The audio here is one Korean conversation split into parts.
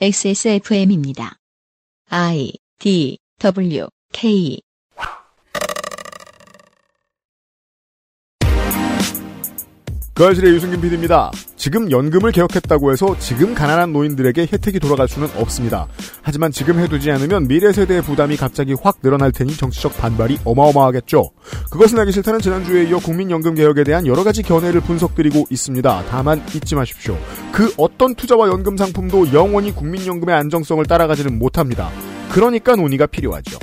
XSFM입니다. I D W K 그 알실의 유승균 PD입니다. 지금 연금을 개혁했다고 해서 지금 가난한 노인들에게 혜택이 돌아갈 수는 없습니다. 하지만 지금 해두지 않으면 미래 세대의 부담이 갑자기 확 늘어날 테니 정치적 반발이 어마어마하겠죠. 그것은 알기 싫다는 지난주에 이어 국민연금 개혁에 대한 여러 가지 견해를 분석드리고 있습니다. 다만 잊지 마십시오. 그 어떤 투자와 연금 상품도 영원히 국민연금의 안정성을 따라가지는 못합니다. 그러니까 논의가 필요하죠.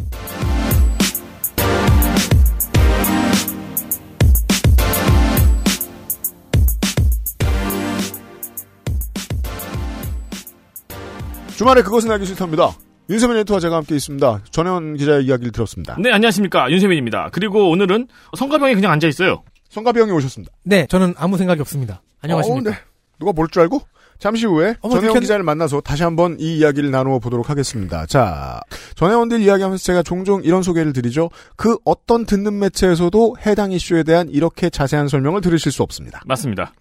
주말에 그것은 알기 싫답니다. 윤세민 에디터와 제가 함께 있습니다. 전혜원 기자의 이야기를 들었습니다. 네, 안녕하십니까. 윤세민입니다. 그리고 오늘은 성가병이 그냥 앉아있어요. 성가병이 오셨습니다. 네, 저는 아무 생각이 없습니다. 안녕하십니까. 어, 네. 누가 모를 줄 알고? 잠시 후에 어머, 전혜원. 기자를 만나서 다시 한번 이 이야기를 나누어 보도록 하겠습니다. 자, 전혜원들 이야기하면서 제가 종종 이런 소개를 드리죠. 그 어떤 듣는 매체에서도 해당 이슈에 대한 이렇게 자세한 설명을 들으실 수 없습니다. 맞습니다.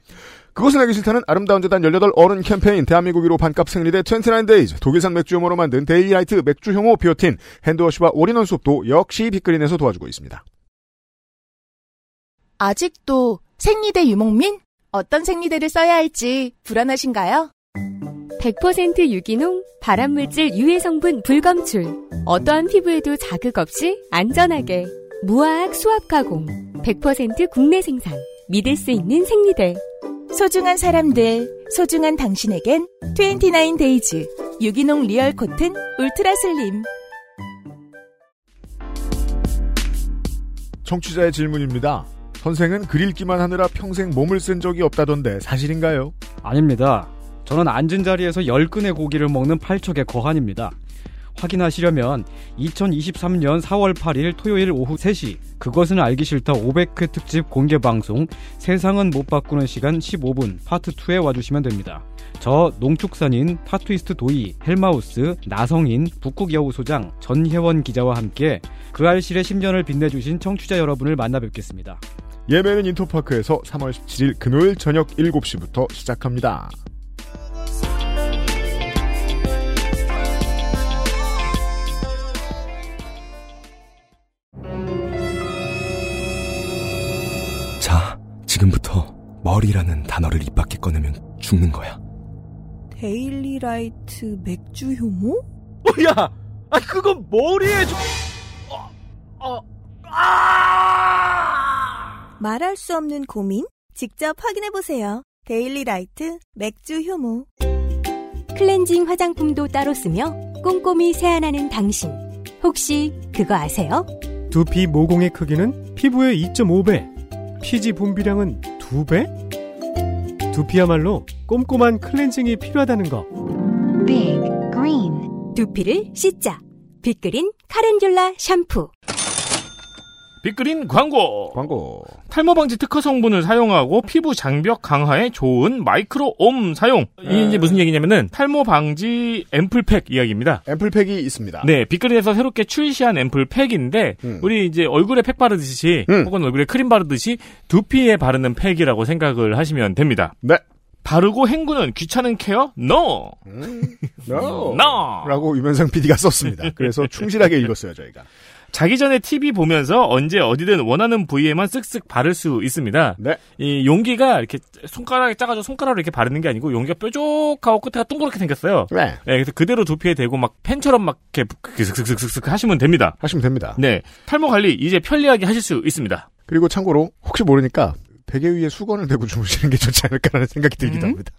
그것은 알기 싫다는 아름다운 재단 18 어른 캠페인 대한민국 1호 반값 생리대 29데이즈 독일산 맥주 효모로 만든 데일리라이트 맥주 효모 비오틴 핸드워시와 올인원 수업도 역시 빅그린에서 도와주고 있습니다. 아직도 생리대 유목민? 어떤 생리대를 써야 할지 불안하신가요? 100% 유기농, 발암물질 유해 성분 불검출. 어떠한 피부에도 자극 없이 안전하게. 무화학 수압 가공. 100% 국내 생산. 믿을 수 있는 생리대. 소중한 사람들, 소중한 당신에겐 29데이즈 유기농 real cotton ultra slim. 청취자의 질문입니다. 선생은 글 읽기만 하느라 평생 몸을 쓴 적이 없다던데 사실인가요? 아닙니다. 저는 앉은 자리에서 10근의 고기를 먹는 팔척의 거한입니다. 확인하시려면 2023년 4월 8일 토요일 오후 3시 그것은 알기 싫다 500회 특집 공개 방송 세상은 못 바꾸는 시간 15분 파트 2에 와주시면 됩니다. 저 농축산인 타투이스트 도이, 헬마우스, 나성인, 북극여우 소장, 전혜원 기자와 함께 그 알실의 10년을 빛내주신 청취자 여러분을 만나 뵙겠습니다. 예매는 인터파크에서 3월 17일 금요일 저녁 7시부터 시작합니다. 지금부터 머리라는 단어를 입 밖에 꺼내면 죽는 거야. 데일리라이트 맥주 효모? 어, 야! 아, 그건 머리에 좀, 어, 어, 아! 말할 수 없는 고민? 직접 확인해 보세요. 데일리라이트 맥주 효모. 클렌징 화장품도 따로 쓰며 꼼꼼히 세안하는 당신. 혹시 그거 아세요? 두피 모공의 크기는 피부의 2.5배, 피지 분비량은 2배? 두피야말로 꼼꼼한 클렌징이 필요하다는 거. Big Green 두피를 씻자. 빅그린 카렌듈라 샴푸. 빅그린 광고! 광고. 탈모 방지 특허 성분을 사용하고 피부 장벽 강화에 좋은 마이크로 옴 사용. 이게 이제 무슨 얘기냐면은 탈모 방지 앰플팩 이야기입니다. 앰플팩이 있습니다. 네, 빅그린에서 새롭게 출시한 앰플팩인데 음. 우리 이제 얼굴에 팩 바르듯이 음. 혹은 얼굴에 크림 바르듯이 두피에 바르는 팩이라고 생각을 하시면 됩니다. 네. 바르고 헹구는 귀찮은 케어? NO! No. NO! 라고 유면상 PD가 썼습니다. 그래서 충실하게 읽었어요, 저희가. 자기 전에 TV 보면서 언제 어디든 원하는 부위에만 쓱쓱 바를 수 있습니다. 네. 이 용기가 이렇게 손가락에 짜가지고 손가락으로 이렇게 바르는 게 아니고 용기가 뾰족하고 끝에가 동그랗게 생겼어요. 네. 네, 그래서 그대로 두피에 대고 막 펜처럼 막 이렇게 슥슥슥슥슥 하시면 됩니다. 하시면 됩니다. 네, 탈모 관리 이제 편리하게 하실 수 있습니다. 그리고 참고로 혹시 모르니까 베개 위에 수건을 대고 주무시는 게 좋지 않을까라는 생각이 들기도 음? 합니다.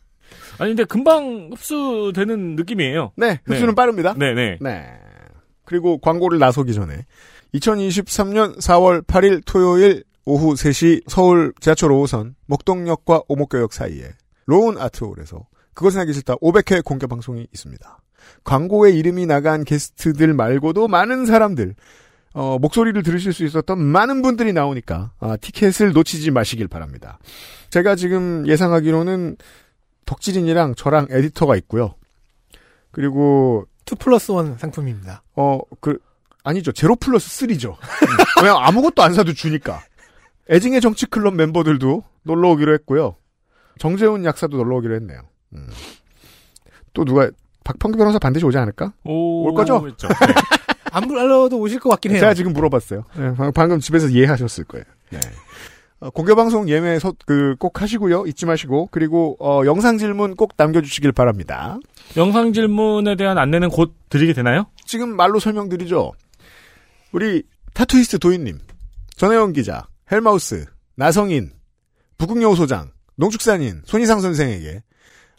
아니 근데 금방 흡수되는 느낌이에요. 네, 흡수는 네. 빠릅니다. 네, 네. 네. 그리고 광고를 나서기 전에 2023년 4월 8일 토요일 오후 3시 서울 지하철 5호선 목동역과 오목교역 사이에 로운 아트홀에서 그것은 하기 싫다 500회 공개 방송이 있습니다. 광고에 이름이 나간 게스트들 말고도 많은 사람들 어, 목소리를 들으실 수 있었던 많은 분들이 나오니까 아, 티켓을 놓치지 마시길 바랍니다. 제가 지금 예상하기로는 덕질인이랑 저랑 에디터가 있고요. 그리고 2 플러스 1 상품입니다. 어, 그, 아니죠. 제로 플러스 3죠. 왜냐면 아무것도 안 사도 주니까. 애증의 정치클럽 멤버들도 놀러 오기로 했고요. 정재훈 약사도 놀러 오기로 했네요. 음. 또 누가 박판규 변호사 반드시 오지 않을까? 오, 올 거죠? 그렇죠. 안 불러도 오실 것 같긴 해요. 제가 지금 물어봤어요. 네, 방- 방금 집에서 이해하셨을 거예요. 네. 어, 공개 방송 예매 소, 그, 꼭 하시고요. 잊지 마시고. 그리고, 어, 영상 질문 꼭 남겨주시길 바랍니다. 영상 질문에 대한 안내는 곧 드리게 되나요? 지금 말로 설명드리죠. 우리 타투이스트 도인님, 전혜원 기자, 헬마우스, 나성인, 북극여우 소장, 농축산인, 손희상 선생에게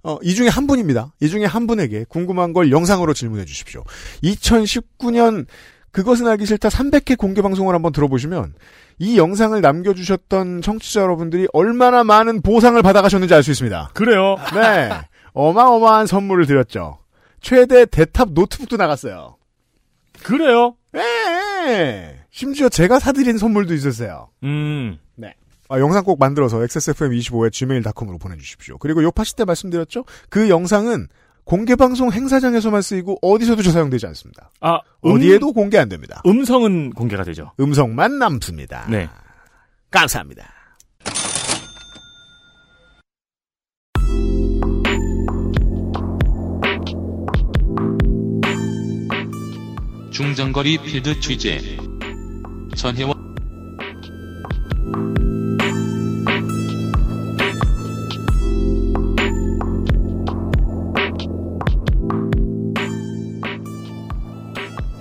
어, 이 중에 한 분입니다. 이 중에 한 분에게 궁금한 걸 영상으로 질문해 주십시오. 2019년 그것은 알기 싫다 300회 공개 방송을 한번 들어보시면 이 영상을 남겨주셨던 청취자 여러분들이 얼마나 많은 보상을 받아가셨는지 알 수 있습니다. 그래요. 네. 어마어마한 선물을 드렸죠. 최대 대탑 노트북도 나갔어요. 그래요. 네. 심지어 제가 사드린 선물도 있었어요. 음. 아, 영상 꼭 만들어서 xsfm25에 gmail.com으로 보내주십시오. 그리고 요파시 때 말씀드렸죠? 그 영상은 공개방송 행사장에서만 쓰이고 어디서도 저사용되지 않습니다. 아, 음, 어디에도 공개 안 됩니다. 음성은 공개가 되죠. 음성만 남습니다. 네. 감사합니다. 중장거리 필드 취재 전혜원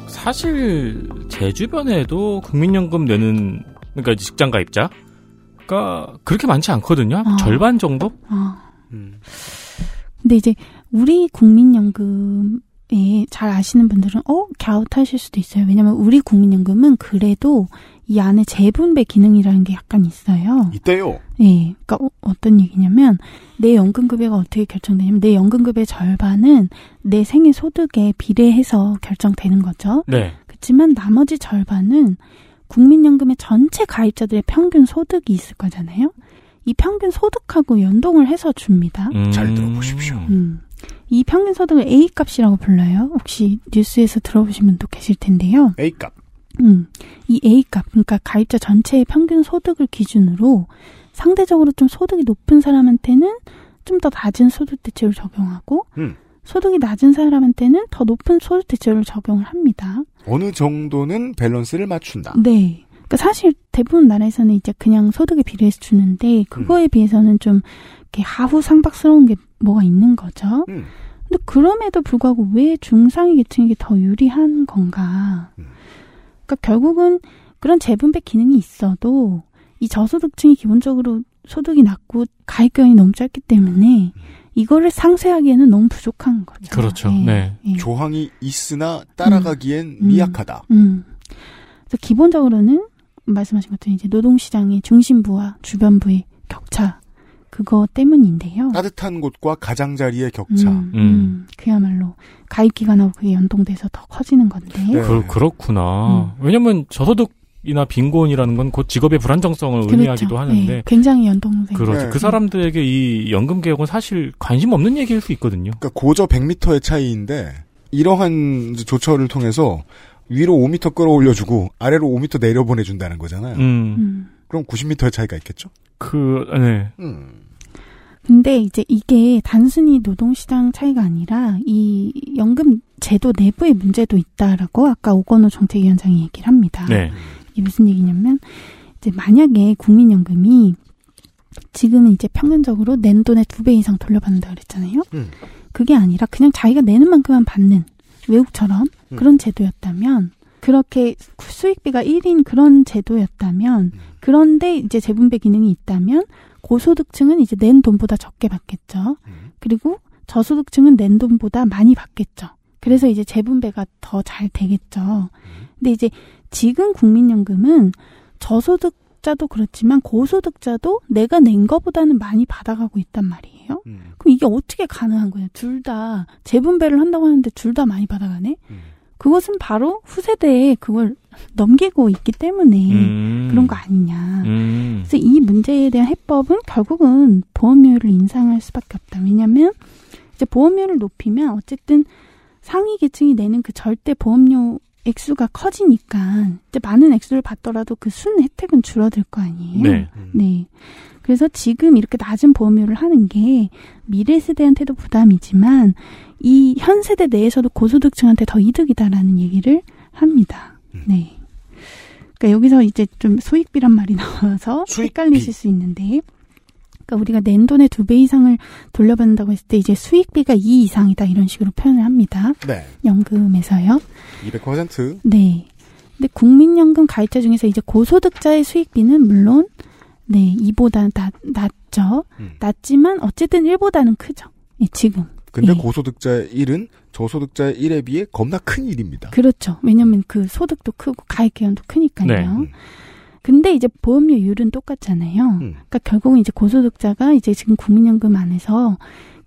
사실 제 주변에도 국민연금 내는 그러니까 직장 가입자가 그렇게 많지 않거든요. 어. 절반 정도? 어. 음. 근데 이제 우리 국민연금 에잘 아시는 분들은 어 갸웃하실 수도 있어요. 왜냐면 우리 국민연금은 그래도 이 안에 재분배 기능이라는 게 약간 있어요. 이때요. 예, 그러니까 어, 떤 얘기냐면 내 연금급여가 어떻게 결정되냐면 내 연금급의 절반은 내 생애 소득에 비례해서 결정되는 거죠. 네. 그렇지만 나머지 절반은 국민연금의 전체 가입자들의 평균 소득이 있을 거잖아요. 이 평균 소득하고 연동을 해서 줍니다. 음. 잘 들어보십시오. 음. 이 평균 소득을 A 값이라고 불러요. 혹시 뉴스에서 들어보신 분도 계실 텐데요. A값. 음, 이 A 값, 그러니까 가입자 전체의 평균 소득을 기준으로 상대적으로 좀 소득이 높은 사람한테는 좀 더 낮은 소득 대체율을 적용하고 음. 소득이 낮은 사람한테는 더 높은 소득 대체율을 적용을 합니다. 어느 정도는 밸런스를 맞춘다. 네. 그러니까 사실 대부분 나라에서는 이제 그냥 소득에 비례해서 주는데 그거에 비해서는 좀 이렇게 하후 상박스러운 게 뭐가 있는 거죠. 음. 근데 그럼에도 불구하고 왜 중상위 계층에게 더 유리한 건가? 음. 그러니까 결국은 그런 재분배 기능이 있어도 이 저소득층이 기본적으로 소득이 낮고 가입 기간이 너무 짧기 때문에 이거를 상쇄하기에는 너무 부족한 거죠. 그렇죠. 예, 네. 예. 조항이 있으나 따라가기엔 음. 미약하다. 음. 그래서 기본적으로는 말씀하신 것처럼 이제 노동시장의 중심부와 주변부의 격차 그거 때문인데요. 따뜻한 곳과 가장자리의 격차. 음, 음, 그야말로 가입 기간하고 그게 연동돼서 더 커지는 건데. 네. 그, 그렇구나. 음. 왜냐면 저소득이나 빈곤이라는 건 곧 직업의 불안정성을 의미하기도 그렇죠. 하는데 네, 굉장히 연동돼. 그렇죠. 네. 그 사람들에게 이 연금 개혁은 사실 관심 없는 얘기일 수 있거든요. 그러니까 고저 100m의 차이인데 이러한 조처를 통해서 위로 5m 끌어올려주고 아래로 5m 내려보내준다는 거잖아요. 음. 음. 그럼 90m의 차이가 있겠죠? 그, 네. 음. 근데 이제 이게 단순히 노동시장 차이가 아니라 이 연금 제도 내부의 문제도 있다라고 아까 오건호 정책위원장이 얘기를 합니다. 네. 이게 무슨 얘기냐면 이제 만약에 국민연금이 지금은 이제 평균적으로 낸 돈의 두 배 이상 돌려받는다 그랬잖아요. 음. 그게 아니라 그냥 자기가 내는 만큼만 받는 외국처럼 음. 그런 제도였다면 그렇게 수익비가 1인 그런 제도였다면 음. 그런데 이제 재분배 기능이 있다면 고소득층은 이제 낸 돈보다 적게 받겠죠. 음. 그리고 저소득층은 낸 돈보다 많이 받겠죠. 그래서 이제 재분배가 더 잘 되겠죠. 근데 이제 지금 국민연금은 저소득자도 그렇지만 고소득자도 내가 낸 거보다는 많이 받아가고 있단 말이에요. 음. 그럼 이게 어떻게 가능한 거예요? 둘 다 재분배를 한다고 하는데 둘 다 많이 받아가네? 음. 그것은 바로 후세대에 그걸 넘기고 있기 때문에 음. 그런 거 아니냐. 음. 그래서 이 문제에 대한 해법은 결국은 보험료를 인상할 수밖에 없다. 왜냐하면 이제 보험료를 높이면 어쨌든 상위 계층이 내는 그 절대 보험료 액수가 커지니까 이제 많은 액수를 받더라도 그 순 혜택은 줄어들 거 아니에요. 네. 음. 네. 그래서 지금 이렇게 낮은 보험료를 하는 게 미래 세대한테도 부담이지만 이 현 세대 내에서도 고소득층한테 더 이득이다라는 얘기를 합니다. 네. 그러니까 여기서 이제 좀 수익비란 말이 나와서 수익비. 헷갈리실 수 있는데 그러니까 우리가 낸 돈의 두 배 이상을 돌려받는다고 했을 때 이제 수익비가 2 이상이다 이런 식으로 표현을 합니다. 네. 연금에서요. 200%. 네. 근데 국민연금 가입자 중에서 이제 고소득자의 수익비는 물론 네, 이보다 낮, 낮죠. 음. 낮지만 어쨌든 1보다는 크죠. 예, 지금. 근데 예. 고소득자의 1은 저소득자의 1에 비해 겁나 큰 일입니다. 그렇죠. 왜냐면 그 소득도 크고 가입 기간도 크니까요. 네. 음. 근데 이제 보험료율은 똑같잖아요. 음. 그러니까 결국은 이제 고소득자가 이제 지금 국민연금 안에서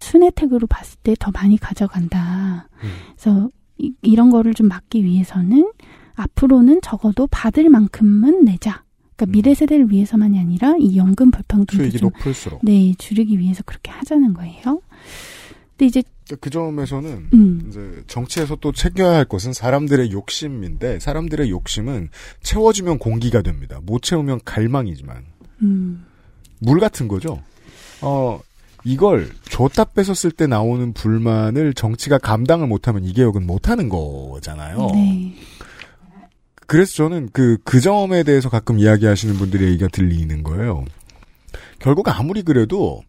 순혜택으로 봤을 때 더 많이 가져간다. 음. 그래서 이, 이런 거를 좀 막기 위해서는 앞으로는 적어도 받을 만큼은 내자. 그러니까 미래 세대를 위해서만이 아니라 이 연금 음. 수익이 좀 높을수록. 네, 줄이기 위해서 그렇게 하자는 거예요. 근데 이제 그 점에서는 음. 이제 정치에서 또 챙겨야 할 것은 사람들의 욕심인데 사람들의 욕심은 채워지면 공기가 됩니다. 못 채우면 갈망이지만 음. 물 같은 거죠. 어 이걸 줬다 뺏었을 때 나오는 불만을 정치가 감당을 못하면 이 개혁은 못하는 거잖아요. 네. 그래서 저는 그, 그 점에 대해서 가끔 이야기하시는 분들의 얘기가 들리는 거예요. 결국 아무리 그래도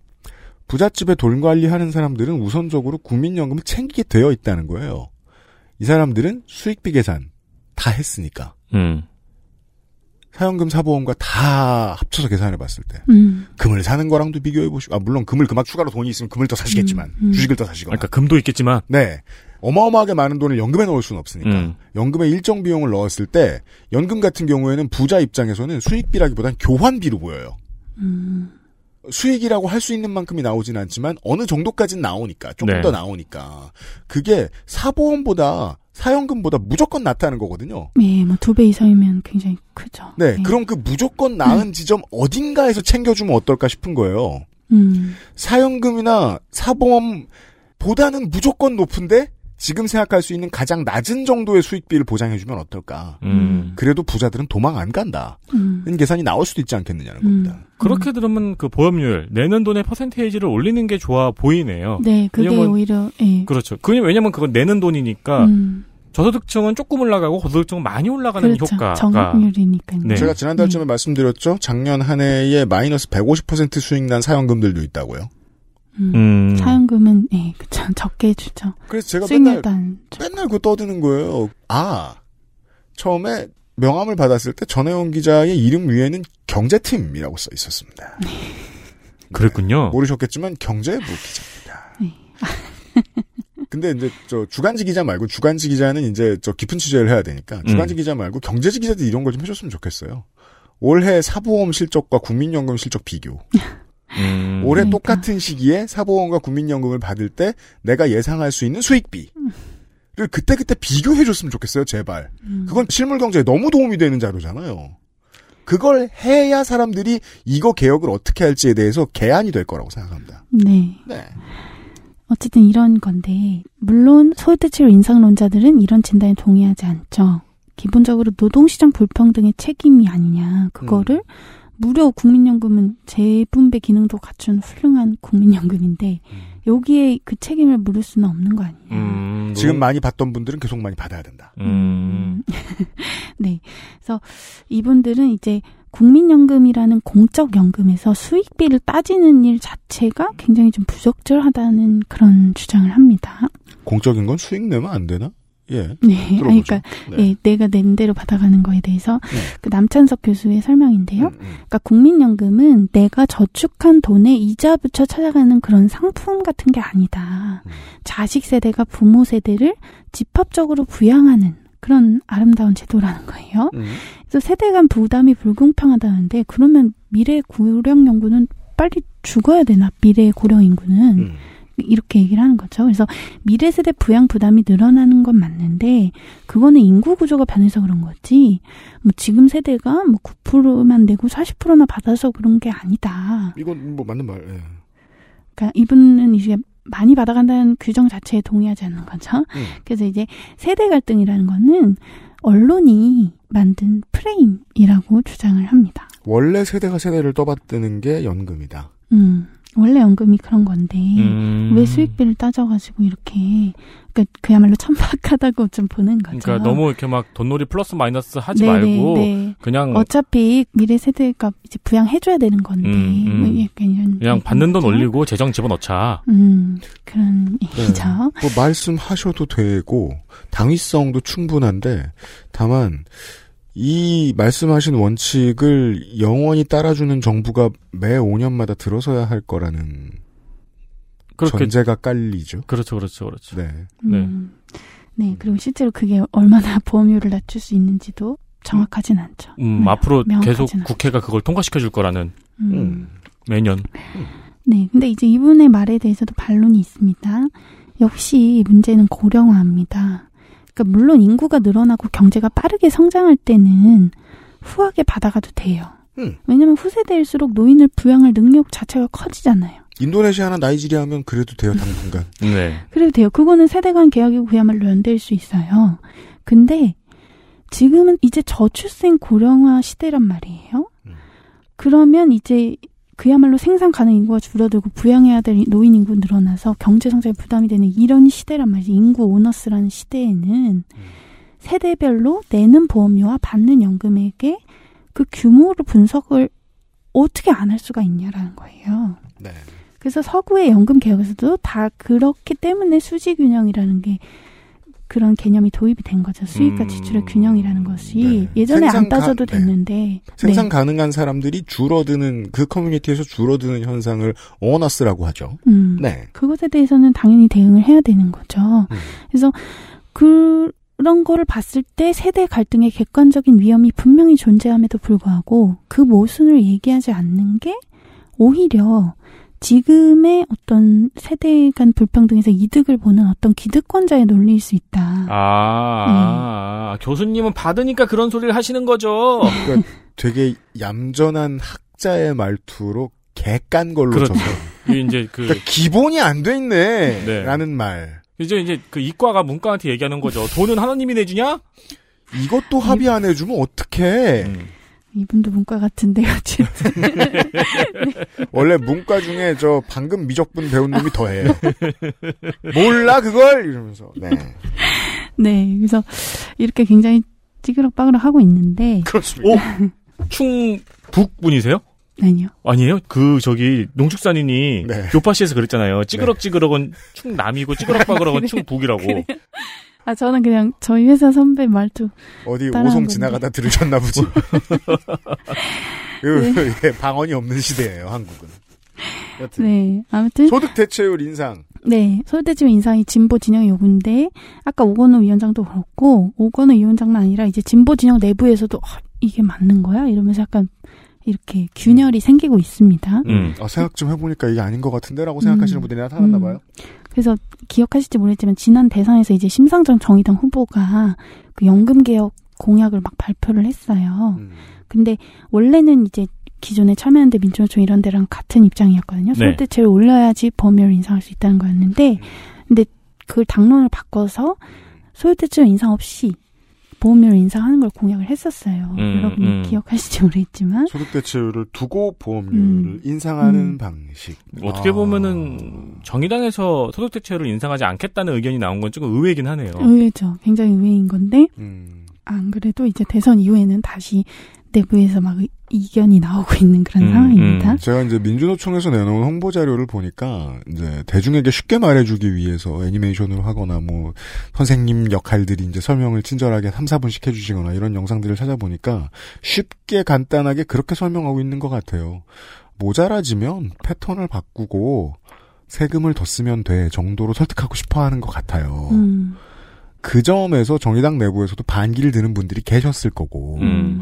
부잣집에 돈 관리하는 사람들은 우선적으로 국민연금을 챙기게 되어 있다는 거예요. 이 사람들은 수익비 계산 다 했으니까. 음. 사연금 사보험과 다 합쳐서 계산해 봤을 때. 음. 금을 사는 거랑도 비교해 보시고, 아, 물론 금을 그만 추가로 돈이 있으면 금을 더 사시겠지만, 음, 음. 주식을 더 사시거나. 그러니까 금도 있겠지만. 네. 어마어마하게 많은 돈을 연금에 넣을 수는 없으니까. 음. 연금에 일정 비용을 넣었을 때, 연금 같은 경우에는 부자 입장에서는 수익비라기보단 교환비로 보여요. 음. 수익이라고 할 수 있는 만큼이 나오진 않지만 어느 정도까지는 나오니까 조금 네. 더 나오니까 그게 사보험보다 사연금보다 무조건 낫다는 거거든요. 예, 뭐두 배 이상이면 굉장히 크죠. 네, 그럼 그 무조건 나은 지점 어딘가에서 챙겨주면 어떨까 싶은 거예요. 음. 사연금이나 사보험보다는 무조건 높은데 지금 생각할 수 있는 가장 낮은 정도의 수익비를 보장해주면 어떨까. 음. 그래도 부자들은 도망 안 간다. 음. 는 계산이 나올 수도 있지 않겠느냐는 겁니다. 그렇게 들으면 그 보험료율 내는 돈의 퍼센테이지를 올리는 게 좋아 보이네요. 네, 그게 왜냐면- 오히려 예. 그렇죠. 그 왜냐면 그건 내는 돈이니까 음. 저소득층은 조금 올라가고 고소득층은 많이 올라가는 그렇죠. 효과가 정률이니까요. 네. 제가 지난달쯤에 말씀드렸죠. 작년 한 해에 마이너스 150% 수익 난 사연금들도 있다고요. 음. 음. 사연금은 예, 그쵸 적게 해주죠. 그래서 제가 맨날 안 맨날 그거 떠드는 거예요. 아 처음에 명함을 받았을 때 전혜원 기자의 이름 위에는 경제팀이라고 써 있었습니다. 그랬군요. 모르셨겠지만 경제부 기자입니다. 네. 근데 이제 저 주간지 기자 말고 주간지 기자는 이제 저 깊은 취재를 해야 되니까 주간지 음. 기자 말고 경제지 기자들 이런 걸 좀 해줬으면 좋겠어요. 올해 사보험 실적과 국민연금 실적 비교. 음. 올해 그러니까. 똑같은 시기에 사보험과 국민연금을 받을 때 내가 예상할 수 있는 수익비를 그때 그때 비교해줬으면 좋겠어요, 제발. 음. 그건 실물 경제에 너무 도움이 되는 자료잖아요. 그걸 해야 사람들이 이거 개혁을 어떻게 할지에 대해서 개안이 될 거라고 생각합니다. 네. 네. 어쨌든 이런 건데 물론 소유대출 인상론자들은 이런 진단에 동의하지 않죠. 기본적으로 노동시장 불평등의 책임이 아니냐 그거를 음. 무려 국민연금은 재분배 기능도 갖춘 훌륭한 국민연금인데 여기에 그 책임을 물을 수는 없는 거 아니냐. 음, 지금 많이 받던 분들은 계속 많이 받아야 된다. 음. 네. 그래서 이분들은 이제 국민연금이라는 공적 연금에서 수익비를 따지는 일 자체가 굉장히 좀 부적절하다는 그런 주장을 합니다. 공적인 건 수익 내면 안 되나? 예. 네. 그러니까 네. 예, 내가 낸 대로 받아가는 거에 대해서 네. 그 남찬석 교수의 설명인데요. 음, 음. 그러니까 국민연금은 내가 저축한 돈에 이자 붙여 찾아가는 그런 상품 같은 게 아니다. 음. 자식 세대가 부모 세대를 집합적으로 부양하는 그런 아름다운 제도라는 거예요. 음. 그래서 세대 간 부담이 불공평하다는데 그러면 미래 고령 연구는 빨리 죽어야 되나? 미래 고령 인구는 음. 이렇게 얘기를 하는 거죠. 그래서 미래 세대 부양 부담이 늘어나는 건 맞는데 그거는 인구 구조가 변해서 그런 거지. 뭐 지금 세대가 뭐 9%만 내고 40%나 받아서 그런 게 아니다. 이건 뭐 맞는 말. 예. 그러니까 이분은 이제 많이 받아간다는 규정 자체에 동의하지 않는 거죠. 음. 그래서 이제 세대 갈등이라는 거는 언론이 만든 프레임이라고 주장을 합니다. 원래 세대가 세대를 떠받드는 게 연금이다. 음, 원래 연금이 그런 건데 음. 왜 수익비를 따져가지고 이렇게 그러니까 그야말로 천박하다고 좀 보는 거죠. 그러니까 너무 이렇게 막 돈놀이 플러스 마이너스 하지 네네, 말고 네. 그냥 어차피 미래 세대가 이제 부양해줘야 되는 건데 음, 음. 뭐 이런 그냥 받는 돈 거죠. 올리고 재정 집어넣자. 음 그런 네. 얘기죠. 뭐 말씀하셔도 되고 당위성도 충분한데 다만 이 말씀하신 원칙을 영원히 따라주는 정부가 매 5년마다 들어서야 할 거라는 그렇게 전제가 깔리죠. 그렇죠, 그렇죠, 그렇죠. 네. 네. 음, 네 그리고 실제로 그게 얼마나 보험료를 낮출 수 있는지도 정확하진 않죠. 음, 네, 앞으로 계속 않죠. 국회가 그걸 통과시켜 줄 거라는 음. 매년. 네, 근데 이제 이분의 말에 대해서도 반론이 있습니다. 역시 문제는 고령화입니다. 그러니까 물론 인구가 늘어나고 경제가 빠르게 성장할 때는 후하게 받아가도 돼요. 음. 왜냐면 후세대일수록 노인을 부양할 능력 자체가 커지잖아요. 인도네시아나 나이지리아 하면 그래도 돼요, 당분간. 네. 그래도 돼요. 그거는 세대 간 계약이고 그야말로 연대일 수 있어요. 근데 지금은 이제 저출생 고령화 시대란 말이에요. 그러면 이제 그야말로 생산 가능 인구가 줄어들고 부양해야 될 노인 인구 늘어나서 경제 성장에 부담이 되는 이런 시대란 말이지. 인구 오너스라는 시대에는 세대별로 내는 보험료와 받는 연금액의 그 규모를 분석을 어떻게 안 할 수가 있냐라는 거예요. 네. 그래서 서구의 연금 개혁에서도 다 그렇기 때문에 수지 균형이라는 게 그런 개념이 도입이 된 거죠. 수익과 음, 지출의 균형이라는 것이 네. 예전에 안 생산 가- 따져도 네. 됐는데 생산 네. 가능한 사람들이 줄어드는 그 커뮤니티에서 줄어드는 현상을 오너스라고 하죠. 음, 네. 그것에 대해서는 당연히 대응을 해야 되는 거죠. 음. 그래서 그런 거를 봤을 때 세대 갈등의 객관적인 위험이 분명히 존재함에도 불구하고 그 모순을 얘기하지 않는 게 오히려 지금의 어떤 세대 간 불평등에서 이득을 보는 어떤 기득권자의 논리일 수 있다. 아, 아, 교수님은 받으니까 그런 소리를 하시는 거죠. 그러니까 되게 얌전한 학자의 말투로 개깐 걸로 그렇죠. 이제 그 그러니까 기본이 안 돼 있네. 네. 라는 말. 이제 이제 그 이과가 문과한테 얘기하는 거죠. 돈은 하나님이 내주냐? 이것도 합의 안 해주면 어떡해. 음. 이분도 문과 같은데요, 지금. 원래 문과 중에 저 방금 미적분 배운 놈이 더해. 몰라 그걸 이러면서. 네. 네, 그래서 이렇게 굉장히 찌그럭빠그럭 하고 있는데 그렇습니다. 오, 충북 분이세요? 아니요. 아니에요? 그 저기 농축산인이 네. 요파시에서 그랬잖아요. 찌그럭찌그럭은 충남이고 찌그럭빠그럭은? 충북이라고. 아 저는 그냥 저희 회사 선배 말투 어디 오송. 지나가다 들으셨나 보지. 그, 네. 예, 방언이 없는 시대예요 한국은. 여튼 네 아무튼 소득 대체율 인상. 네 서울대지구 인상이 진보 진영의 요구인데 아까 오건우 위원장도 그렇고 오건우 위원장만 아니라 이제 진보 진영 내부에서도 아, 이게 맞는 거야 이러면서 약간 이렇게 균열이 생기고 있습니다. 음. 아, 생각 좀 해보니까 이게 아닌 것 같은데라고 생각하시는 음. 분들이 나타났나 음. 봐요. 그래서 기억하실지 모르겠지만 지난 대선에서 이제 심상정 정의당 후보가 그 연금 개혁 공약을 막 발표를 했어요. 음. 근데 원래는 이제 기존에 참여연대 민주노총 이런 데랑 같은 입장이었거든요. 네. 소득대체를 올려야지 보험료를 인상할 수 있다는 거였는데, 근데 그 당론을 바꿔서 소득대체 인상 없이 보험료를 인상하는 걸 공약을 했었어요. 음, 여러분이 음. 기억하실지 모르겠지만, 소득 대체율을 두고 보험료를 음. 인상하는 음. 방식. 어떻게 아. 보면은 정의당에서 소득 대체율을 인상하지 않겠다는 의견이 나온 건 조금 의외이긴 하네요. 의외죠. 굉장히 의외인 건데, 음. 안 그래도 이제 대선 이후에는 다시 내부에서 막 의- 이견이 나오고 있는 그런 음, 상황입니다. 음. 제가 이제 민주노총에서 내놓은 홍보 자료를 보니까 이제 대중에게 쉽게 말해주기 위해서 애니메이션으로 하거나 뭐 선생님 역할들이 이제 설명을 친절하게 3, 4분씩 해주시거나 이런 영상들을 찾아보니까 쉽게 간단하게 그렇게 설명하고 있는 것 같아요. 모자라지면 패턴을 바꾸고 세금을 더 쓰면 돼 정도로 설득하고 싶어 하는 것 같아요. 음, 그 점에서 정의당 내부에서도 반기를 드는 분들이 계셨을 거고 음.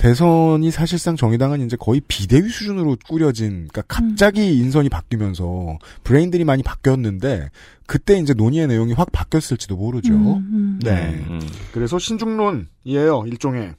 대선이 사실상 정의당은 이제 거의 비대위 수준으로 꾸려진 그러니까 갑자기 인선이 바뀌면서 브레인들이 많이 바뀌었는데 그때 이제 논의의 내용이 확 바뀌었을지도 모르죠. 음, 음. 네. 음. 그래서 신중론이에요 일종의.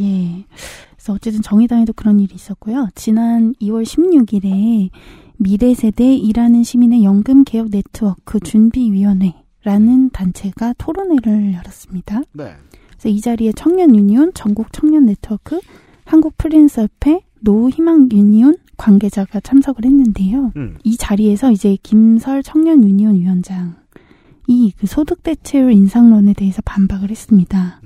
예. 그래서 어쨌든 정의당에도 그런 일이 있었고요. 지난 2월 16일에 미래 세대 일하는 시민의 연금 개혁 네트워크 준비위원회라는 단체가 토론회를 열었습니다. 네. 그래서 이 자리에 청년 유니온, 전국 청년 네트워크, 한국 프리랜서협회 노후희망 유니온 관계자가 참석을 했는데요. 음. 이 자리에서 이제 김설 청년 유니온 위원장 이 그 소득 대체율 인상론에 대해서 반박을 했습니다.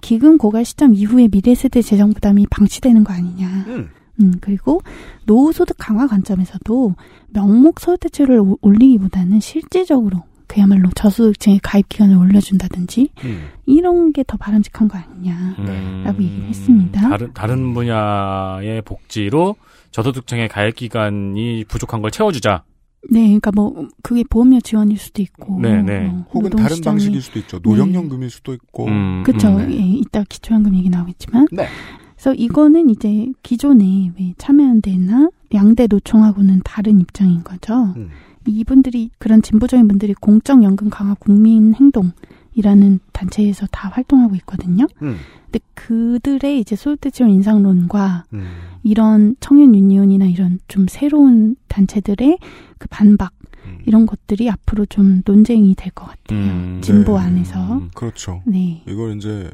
기금 고갈 시점 이후에 미래 세대 재정 부담이 방치되는 거 아니냐. 음. 음, 그리고 노후 소득 강화 관점에서도 명목 소득 대체율을 오- 올리기보다는 실질적으로 그야말로 저소득층의 가입 기간을 올려준다든지 음. 이런 게 더 바람직한 거 아니냐. 음, 라고 얘기를 했습니다. 다른 다른 분야의 복지로 저소득층의 가입 기간이 부족한 걸 채워주자. 네, 그러니까 뭐 그게 보험료 지원일 수도 있고, 네, 네. 뭐 혹은 다른 노동시장이- 방식일 수도 있죠. 노령연금일 수도 있고. 음, 그쵸. 음, 네. 예, 이따 기초연금 얘기 나오겠지만. 네. 그래서 이거는 이제 기존에 왜 참여연대나 양대 노총하고는 다른 입장인 거죠. 음. 이분들이 그런 진보적인 분들이 공적연금 강화 국민행동이라는 단체에서 다 활동하고 있거든요. 음. 근데 그들의 이제 소득대체율 인상론과 음. 이런 청년 유니온이나 이런 좀 새로운 단체들의 그 반박 음. 이런 것들이 앞으로 좀 논쟁이 될 것 같아요. 음, 진보 네. 안에서. 그렇죠. 네. 이걸 이제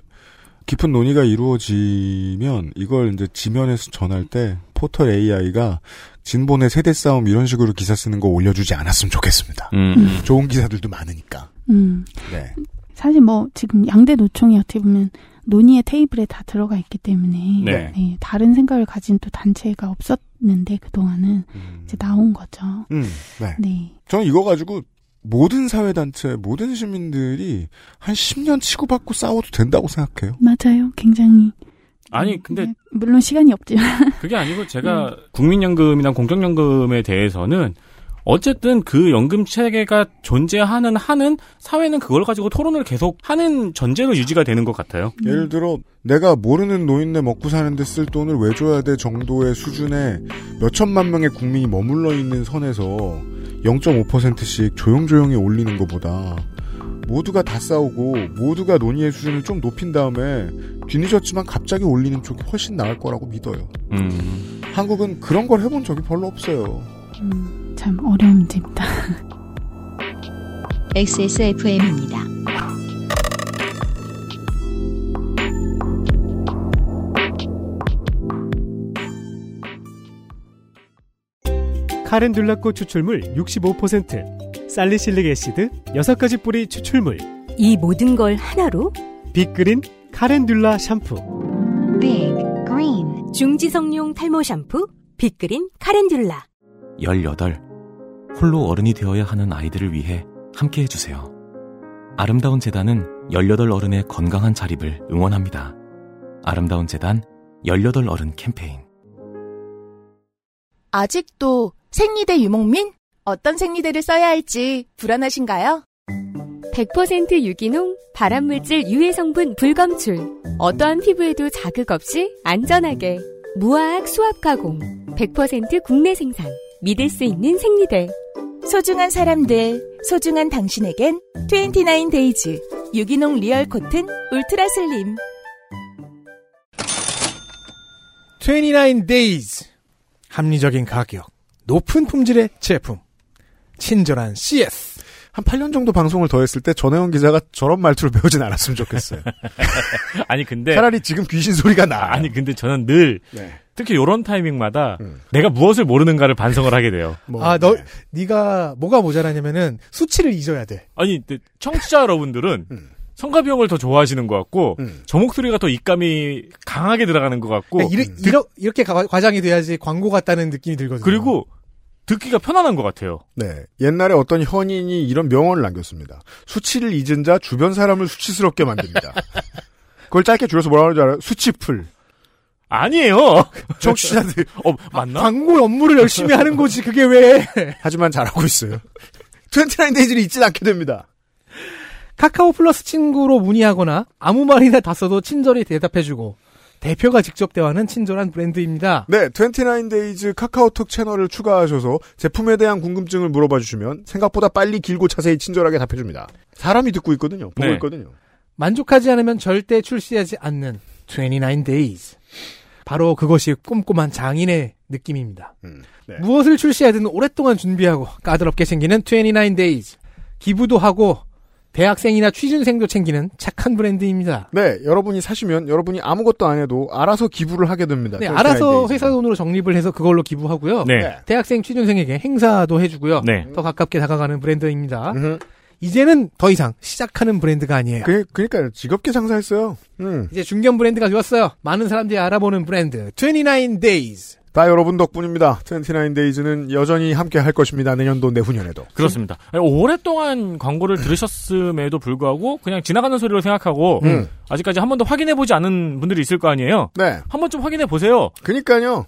깊은 논의가 이루어지면 이걸 이제 지면에서 전할 때 포털 AI가 진본의 세대 싸움 이런 식으로 기사 쓰는 거 올려주지 않았으면 좋겠습니다. 음, 좋은 기사들도 많으니까. 음. 네. 사실 뭐 지금 양대 노총이 어떻게 보면 논의의 테이블에 다 들어가 있기 때문에 네. 네, 다른 생각을 가진 또 단체가 없었는데 그 동안은 음. 이제 나온 거죠. 음, 네. 네. 저는 이거 가지고 모든 사회단체, 모든 시민들이 한 10년 치고받고 싸워도 된다고 생각해요. 맞아요. 굉장히 아니 근데 네, 물론 시간이 없지만 그게 아니고 제가 국민연금이나 공적연금에 대해서는 어쨌든 그 연금 체계가 존재하는 한은 사회는 그걸 가지고 토론을 계속 하는 전제로 유지가 되는 것 같아요. 예를 들어 내가 모르는 노인네 먹고 사는데 쓸 돈을 왜 줘야 돼 정도의 수준에 몇 천만 명의 국민이 머물러 있는 선에서 0.5%씩 조용조용히 올리는 것보다 모두가 다 싸우고 모두가 논의의 수준을 좀 높인 다음에 뒤늦었지만 갑자기 올리는 쪽이 훨씬 나을 거라고 믿어요. 음, 한국은 그런 걸 해본 적이 별로 없어요. 음, 참 어려운 문제입니다. XSFM입니다. 카렌듈라 꽃 추출물 65%, salicylic acid 6가지 뿌리 추출물, 이 모든 걸 하나로 빅그린 카렌듈라 샴푸. Big Green 중지성용 탈모 샴푸 빅그린 카렌듈라 18. 홀로 어른이 되어야 하는 아이들을 위해 함께 해주세요. 아름다운 재단은 18 어른의 건강한 자립을 응원합니다. 아름다운 재단 18 어른 캠페인. 아직도 생리대 유목민? 어떤 생리대를 써야 할지 불안하신가요? 100% 유기농, 발암물질 유해 성분 불검출. 어떠한 피부에도 자극 없이 안전하게. 무화학 수압 가공. 100% 국내 생산. 믿을 수 있는 생리대. 소중한 사람들, 소중한 당신에겐 29 데이즈 유기농 real cotton ultra slim 29 days. 합리적인 가격, 높은 품질의 제품, 친절한 CS. 한 8년 정도 방송을 더 했을 때 전혜원 기자가 저런 말투를 배우진 않았으면 좋겠어요. 아니 근데 차라리 지금 귀신 소리가 나. 아니 근데 저는 늘 네. 특히 이런 타이밍마다 음. 내가 무엇을 모르는가를 반성을 하게 돼요. 뭐, 아, 너, 네. 네가 뭐가 모자라냐면은 수치를 잊어야 돼. 아니 청취자 여러분들은 음. 성가병을 더 좋아하시는 것 같고 음. 저 목소리가 더 입감이 강하게 들어가는 것 같고 그러니까 이르- 이러- 이렇게 가- 과장이 돼야지 광고 같다는 느낌이 들거든요. 그리고 듣기가 편안한 것 같아요. 네. 옛날에 어떤 현인이 이런 명언을 남겼습니다. 수치를 잊은 자 주변 사람을 수치스럽게 만듭니다. 그걸 짧게 줄여서 뭐라고 하는지 알아요? 수치풀. 아니에요. 청취자들. 어 맞나? 광고 업무를 열심히 하는 거지, 그게 왜. 하지만 잘하고 있어요. 29 데이즈를 잊진 않게 됩니다. 카카오 플러스 친구로 문의하거나 아무 말이나 다 써도 친절히 대답해주고 대표가 직접 대화하는 친절한 브랜드입니다. 네, 29데이즈 카카오톡 채널을 추가하셔서 제품에 대한 궁금증을 물어봐 주시면 생각보다 빨리 길고 자세히 친절하게 답해 줍니다. 사람이 듣고 있거든요. 보고 네. 있거든요. 만족하지 않으면 절대 출시하지 않는 29 days. 바로 그것이 꼼꼼한 장인의 느낌입니다. 음, 네. 무엇을 출시하든 오랫동안 준비하고 까다롭게 생기는 29 days. 기부도 하고 대학생이나 취준생도 챙기는 착한 브랜드입니다. 네, 여러분이 사시면 여러분이 아무것도 안 해도 알아서 기부를 하게 됩니다. 네, 29 알아서. 회사 돈으로 적립을 해서 그걸로 기부하고요. 네. 대학생 취준생에게 행사도 해주고요. 네. 더 가깝게 다가가는 브랜드입니다. 이제는 더 이상 시작하는 브랜드가 아니에요. 그, 그러니까요. 즐겁게 장사했어요. 음. 이제 중견 브랜드가 되었어요. 많은 사람들이 알아보는 브랜드 29 Days. 다 여러분 덕분입니다. 29데이즈는 여전히 함께 할 것입니다. 내년도 내후년에도. 그렇습니다. 아니, 오랫동안 광고를 들으셨음에도 불구하고 그냥 지나가는 소리로 생각하고 음. 아직까지 한 번도 확인해 보지 않은 분들이 있을 거 아니에요. 네. 한 번쯤 확인해 보세요. 그니까요.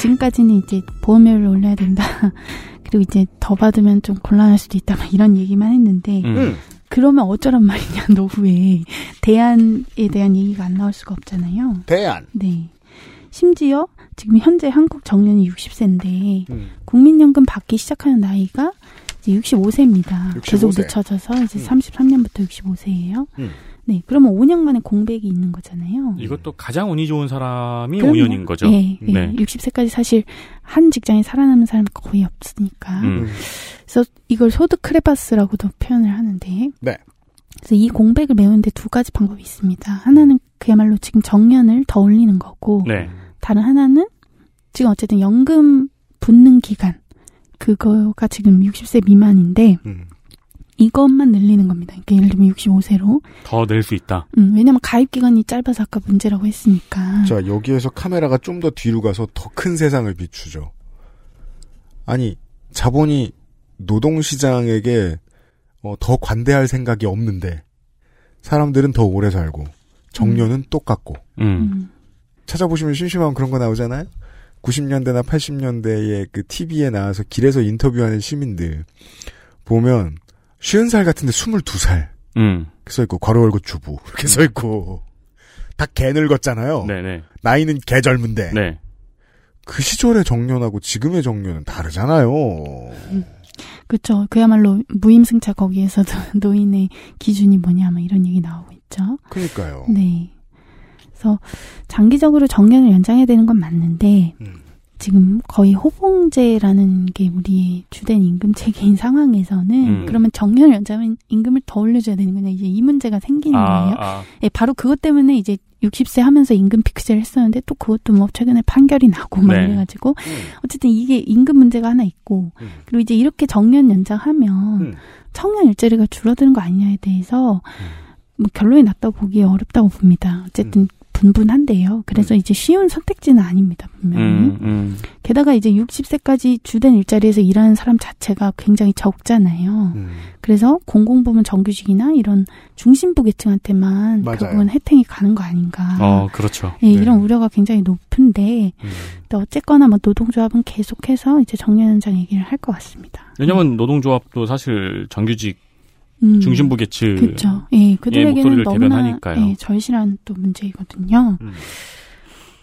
지금까지는 이제 보험료를 올려야 된다. 그리고 이제 더 받으면 좀 곤란할 수도 있다. 막 이런 얘기만 했는데 음. 그러면 어쩌란 말이냐 노후에 대안에 대한 얘기가 안 나올 수가 없잖아요. 대안. 네. 심지어 지금 현재 한국 정년이 60세인데 음. 국민연금 받기 시작하는 나이가 이제 65세입니다. 계속 65세. 늦춰져서 이제 음. 33년부터 65세예요. 음. 네. 그러면 5년간의 공백이 있는 거잖아요. 이것도 가장 운이 좋은 사람이 그럼요. 5년인 거죠. 예, 예. 60세까지 사실 한 직장에 살아남은 사람 거의 없으니까. 음. 그래서 이걸 소득 크레바스라고도 표현을 하는데. 네. 그래서 이 공백을 메우는데 두 가지 방법이 있습니다. 하나는 그야말로 지금 정년을 더 올리는 거고. 네. 다른 하나는 지금 어쨌든 연금 붙는 기간. 그거가 지금 60세 미만인데. 음. 이것만 늘리는 겁니다. 그러니까 예를 들면 65세로. 더 낼 수 있다. 음, 왜냐면 가입 기간이 짧아서 아까 문제라고 했으니까. 자, 여기에서 카메라가 좀 더 뒤로 가서 더 큰 세상을 비추죠. 아니, 자본이 노동시장에게 어, 더 관대할 생각이 없는데, 사람들은 더 오래 살고, 정년은 똑같고, 음. 찾아보시면 심심하면 그런 거 나오잖아요? 90년대나 80년대에 그 TV에 나와서 길에서 인터뷰하는 시민들, 보면, 쉬운 살 같은데 22살. 음. 써있고, 괄호 열고 주부. 이렇게 써있고, 다 개 늙었잖아요. 네네. 나이는 개 젊은데. 네. 그 시절의 정년하고 지금의 정년은 다르잖아요. 그렇죠. 그야말로 무임승차 거기에서도 노인의 기준이 뭐냐, 막 이런 얘기 나오고 있죠. 그러니까요. 네. 그래서 장기적으로 정년을 연장해야 되는 건 맞는데 음. 지금 거의 호봉제라는 게 우리의 주된 임금 체계인 상황에서는 음. 그러면 정년을 연장하면 임금을 더 올려줘야 되는 거냐 이제 이 문제가 생기는 거예요. 아. 예, 바로 그것 때문에 이제 60세 하면서 임금 픽스를 했었는데 또 그것도 뭐 최근에 판결이 나고 막 네. 이래가지고 어쨌든 이게 임금 문제가 하나 있고 음. 그리고 이제 이렇게 정년 연장하면 음. 청년 일자리가 줄어드는 거 아니냐에 대해서 뭐 결론이 났다고 보기 어렵다고 봅니다. 어쨌든 분분한데요. 그래서 이제 쉬운 선택지는 아닙니다. 분명히. 음, 음. 게다가 이제 60세까지 주된 일자리에서 일하는 사람 자체가 굉장히 적잖아요. 음. 그래서 공공부문 정규직이나 이런 중심부 계층한테만 맞아요. 결국은 혜택이 가는 거 아닌가. 어, 그렇죠. 예, 이런 우려가 굉장히 높은데 또 어쨌거나 뭐 노동조합은 계속해서 이제 정년 연장 얘기를 할 것 같습니다. 왜냐면 노동조합도 사실 정규직 음. 중심부 계층 그렇죠. 예, 그들에게는 목소리를 너무나. 예, 절실한 또 문제이거든요. 음.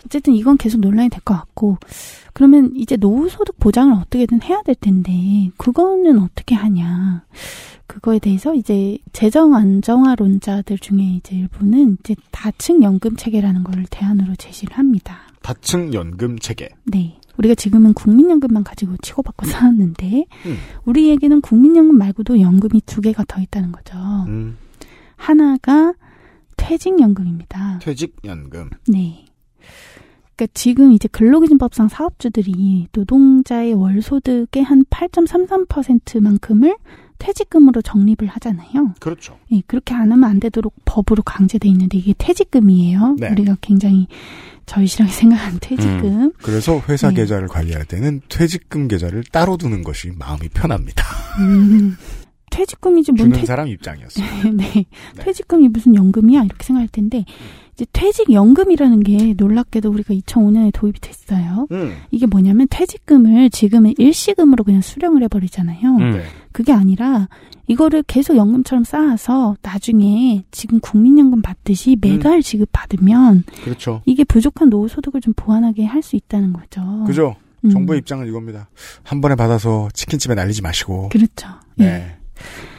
어쨌든 이건 계속 논란이 될 것 같고 그러면 이제 노후소득 보장을 어떻게든 해야 될 텐데 그거는 어떻게 하냐 그거에 대해서 이제 재정 안정화론자들 중에 이제 일부는 이제 다층 연금 체계라는 걸 대안으로 제시를 합니다. 다층 연금 체계. 네. 우리가 지금은 국민연금만 가지고 치고받고 살았는데 음. 우리에게는 국민연금 말고도 연금이 두 개가 더 있다는 거죠. 음. 하나가 퇴직연금입니다. 퇴직연금. 네. 그러니까 지금 이제 근로기준법상 사업주들이 노동자의 월소득의 한 8.33%만큼을 퇴직금으로 적립을 하잖아요. 그렇죠. 예, 그렇게 안 하면 안 되도록 법으로 강제돼 있는데 이게 퇴직금이에요. 네. 우리가 굉장히 절실하게 생각하는 퇴직금. 음. 그래서 회사 네. 계좌를 관리할 때는 퇴직금 계좌를 따로 두는 것이 마음이 편합니다. 음, 퇴직금이지 뭔 주는 퇴... 사람 입장이었어요. 네. 퇴직금이 무슨 연금이야 이렇게 생각할 텐데 이제 퇴직연금이라는 게 놀랍게도 우리가 2005년에 도입이 됐어요. 음. 이게 뭐냐면 퇴직금을 지금은 일시금으로 그냥 수령을 해버리잖아요. 음. 네. 그게 아니라 이거를 계속 연금처럼 쌓아서 나중에 지금 국민연금 받듯이 매달 지급받으면 그렇죠. 이게 부족한 노후소득을 좀 보완하게 할 수 있다는 거죠. 그죠? 음. 정부의 입장은 이겁니다. 한 번에 받아서 치킨집에 날리지 마시고. 그렇죠. 네.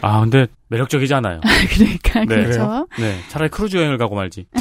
아, 근데 매력적이지 않아요. 그러니까 네. 그렇죠. 네. 차라리 크루즈 여행을 가고 말지.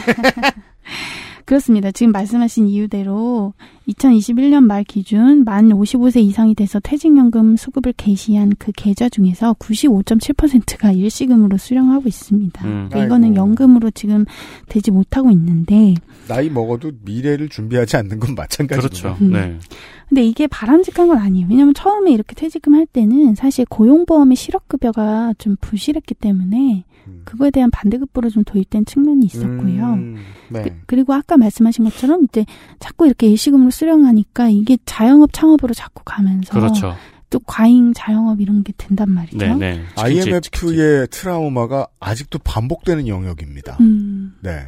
그렇습니다. 지금 말씀하신 이유대로 2021년 말 기준 만 55세 이상이 돼서 퇴직연금 수급을 개시한 그 계좌 중에서 95.7%가 일시금으로 수령하고 있습니다. 음. 그러니까 이거는 아이고. 연금으로 지금 되지 못하고 있는데 나이 먹어도 미래를 준비하지 않는 건 마찬가지죠. 음. 근데 이게 바람직한 건 아니에요. 왜냐하면 처음에 이렇게 퇴직금 할 때는 사실 고용보험의 실업급여가 좀 부실했기 때문에 그거에 대한 반대급부로 좀 도입된 측면이 있었고요. 음, 네. 그, 리고 아까 말씀하신 것처럼 이제 자꾸 이렇게 일시금으로 수령하니까 이게 자영업 창업으로 자꾸 가면서 그렇죠. 또 과잉 자영업 이런 게 된단 말이죠. 네, 네. IMF의 트라우마가 아직도 반복되는 영역입니다. 음. 네.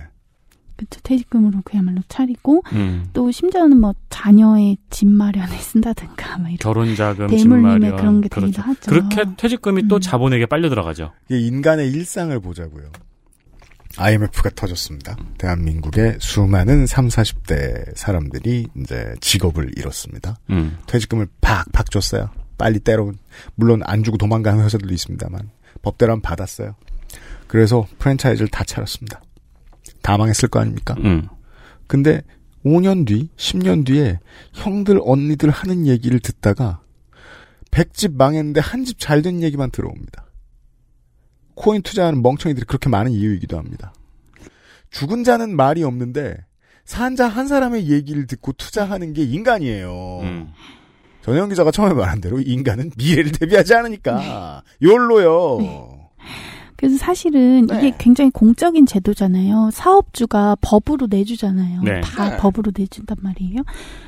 그쵸 퇴직금으로 그야말로 차리고 음. 또 심지어는 뭐 자녀의 집 마련에 쓴다든가 막 이런 결혼 자금, 집 대물림에 마련. 그런 게 되기도 그렇죠. 하죠. 그렇게 퇴직금이 또 자본에게 빨려 들어가죠. 이게 인간의 일상을 보자고요. IMF가 터졌습니다. 대한민국의 수많은 3, 40대 사람들이 이제 직업을 잃었습니다. 음. 퇴직금을 팍팍 줬어요. 빨리 때로 물론 안 주고 도망가는 회사들도 있습니다만 법대로 받았어요. 그래서 프랜차이즈를 다 차렸습니다. 다 망했을 거 아닙니까? 음. 근데 5년 뒤, 10년 뒤에 형들, 언니들 하는 얘기를 듣다가 100집 망했는데 한 집 잘 된 얘기만 들어옵니다. 코인 투자하는 멍청이들이 그렇게 많은 이유이기도 합니다. 죽은 자는 말이 없는데 산자 한 사람의 얘기를 듣고 투자하는 게 인간이에요. 음. 전혜영 기자가 처음에 말한 대로 인간은 미래를 대비하지 않으니까 욜로요. 그래서 사실은 네. 이게 굉장히 공적인 제도잖아요. 사업주가 법으로 내주잖아요. 네. 다 네. 법으로 내준단 말이에요.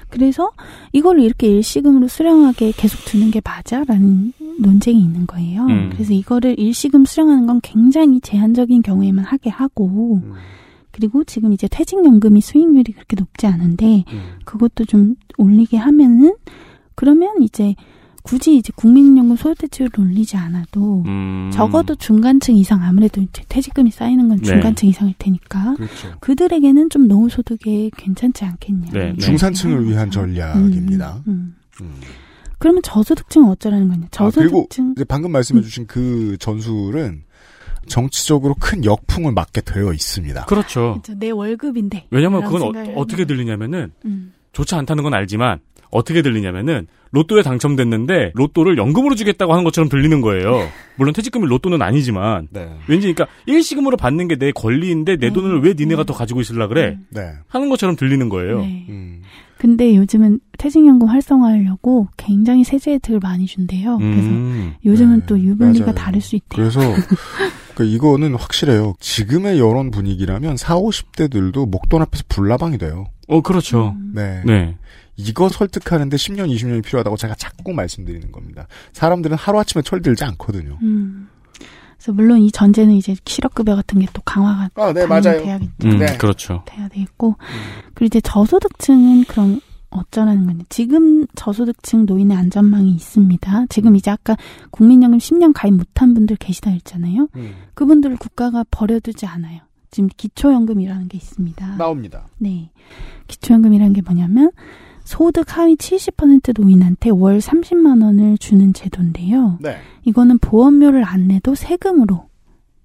그래서 이걸 이렇게 일시금으로 수령하게 계속 두는 게 맞아라는 논쟁이 있는 거예요. 음. 그래서 이거를 일시금 수령하는 건 굉장히 제한적인 경우에만 하게 하고 그리고 지금 이제 퇴직연금이 수익률이 그렇게 높지 않은데 그것도 좀 올리게 하면은 그러면 이제 굳이 이제 국민연금 소요대출을 올리지 않아도 음. 적어도 중간층 이상 아무래도 이제 퇴직금이 쌓이는 건 네. 중간층 이상일 테니까 그렇죠. 그들에게는 좀 노후 소득에 괜찮지 않겠냐. 네, 중산층을 위한 전략입니다. 음. 그러면 저소득층은 어쩌라는 거냐? 아, 그리고 저소득층 이제 방금 말씀해주신 그 전술은 정치적으로 큰 역풍을 맞게 되어 있습니다. 그렇죠. 그쵸, 내 월급인데. 왜냐면 그건 어, 떻게 들리냐면은 음. 좋지 않다는 건 알지만 어떻게 들리냐면은 로또에 당첨됐는데 로또를 연금으로 주겠다고 하는 것처럼 들리는 거예요. 물론 퇴직금이 로또는 아니지만 네. 왠지 그러니까 일시금으로 받는 게 내 권리인데 내 돈을 왜 니네가 더 가지고 있으려 그래? 네. 하는 것처럼 들리는 거예요. 네. 근데 요즘은 퇴직연금 활성화하려고 굉장히 세제 혜택을 많이 준대요. 그래서 음. 요즘은 또 유불리가 맞아요. 다를 수 있대요. 그래서 그러니까 이거는 확실해요. 지금의 여론 분위기라면 4, 50대들도 목돈 앞에서 불나방이 돼요. 어, 그렇죠. 네. 네. 이거 설득하는데 10년, 20년이 필요하다고 제가 자꾸 말씀드리는 겁니다. 사람들은 하루아침에 철들지 않거든요. 음. 그래서 물론 이 전제는 이제 실업급여 같은 게 또 강화가 아, 네, 맞아요. 돼야겠죠. 음, 그렇죠. 돼야 되겠고 그리고 이제 저소득층은 그럼 어쩌라는 거냐. 지금 저소득층 노인의 안전망이 있습니다. 지금 이제 아까 국민연금 10년 가입 못한 분들 계시다 했잖아요. 음. 그분들을 국가가 버려두지 않아요. 지금 기초연금이라는 게 있습니다. 나옵니다. 네. 기초연금이라는 게 뭐냐면 소득 하위 70% 노인한테 월 30만 원을 주는 제도인데요. 네. 이거는 보험료를 안 내도 세금으로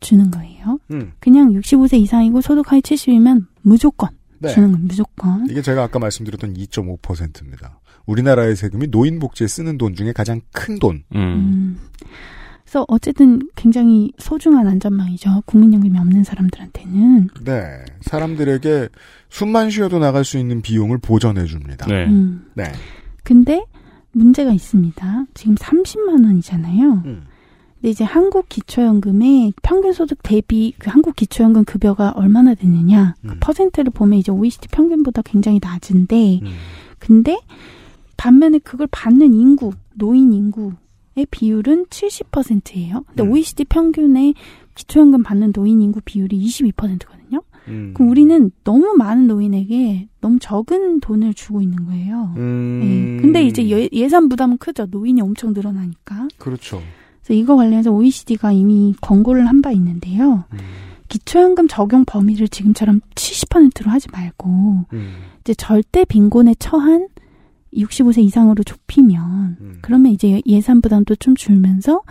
주는 거예요. 음. 그냥 65세 이상이고 소득 하위 70이면 무조건 네. 주는 건 무조건. 이게 제가 아까 말씀드렸던 2.5%입니다. 우리나라의 세금이 노인 복지에 쓰는 돈 중에 가장 큰 돈. 음. 그래서 어쨌든 굉장히 소중한 안전망이죠. 국민연금이 없는 사람들한테는. 네. 사람들에게 숨만 쉬어도 나갈 수 있는 비용을 보전해 줍니다. 네. 음. 네. 근데 문제가 있습니다. 지금 30만 원이잖아요. 음. 근데 이제 한국 기초연금의 평균 소득 대비 그 한국 기초연금 급여가 얼마나 되느냐 음. 그 퍼센트를 보면 이제 OECD 평균보다 굉장히 낮은데 음. 근데 반면에 그걸 받는 인구 노인 인구 의 비율은 70%예요. 근데 음. OECD 평균의 기초연금 받는 노인 인구 비율이 22%거든요. 음. 그럼 우리는 너무 많은 노인에게 너무 적은 돈을 주고 있는 거예요. 음. 네. 근데 이제 예, 예산 부담은 크죠. 노인이 엄청 늘어나니까. 그렇죠. 그래서 이거 관련해서 OECD가 이미 권고를 한 바 있는데요. 음. 기초연금 적용 범위를 지금처럼 70%로 하지 말고 음. 이제 절대 빈곤에 처한 65세 이상으로 좁히면 음. 그러면 이제 예산 부담도 좀 줄면서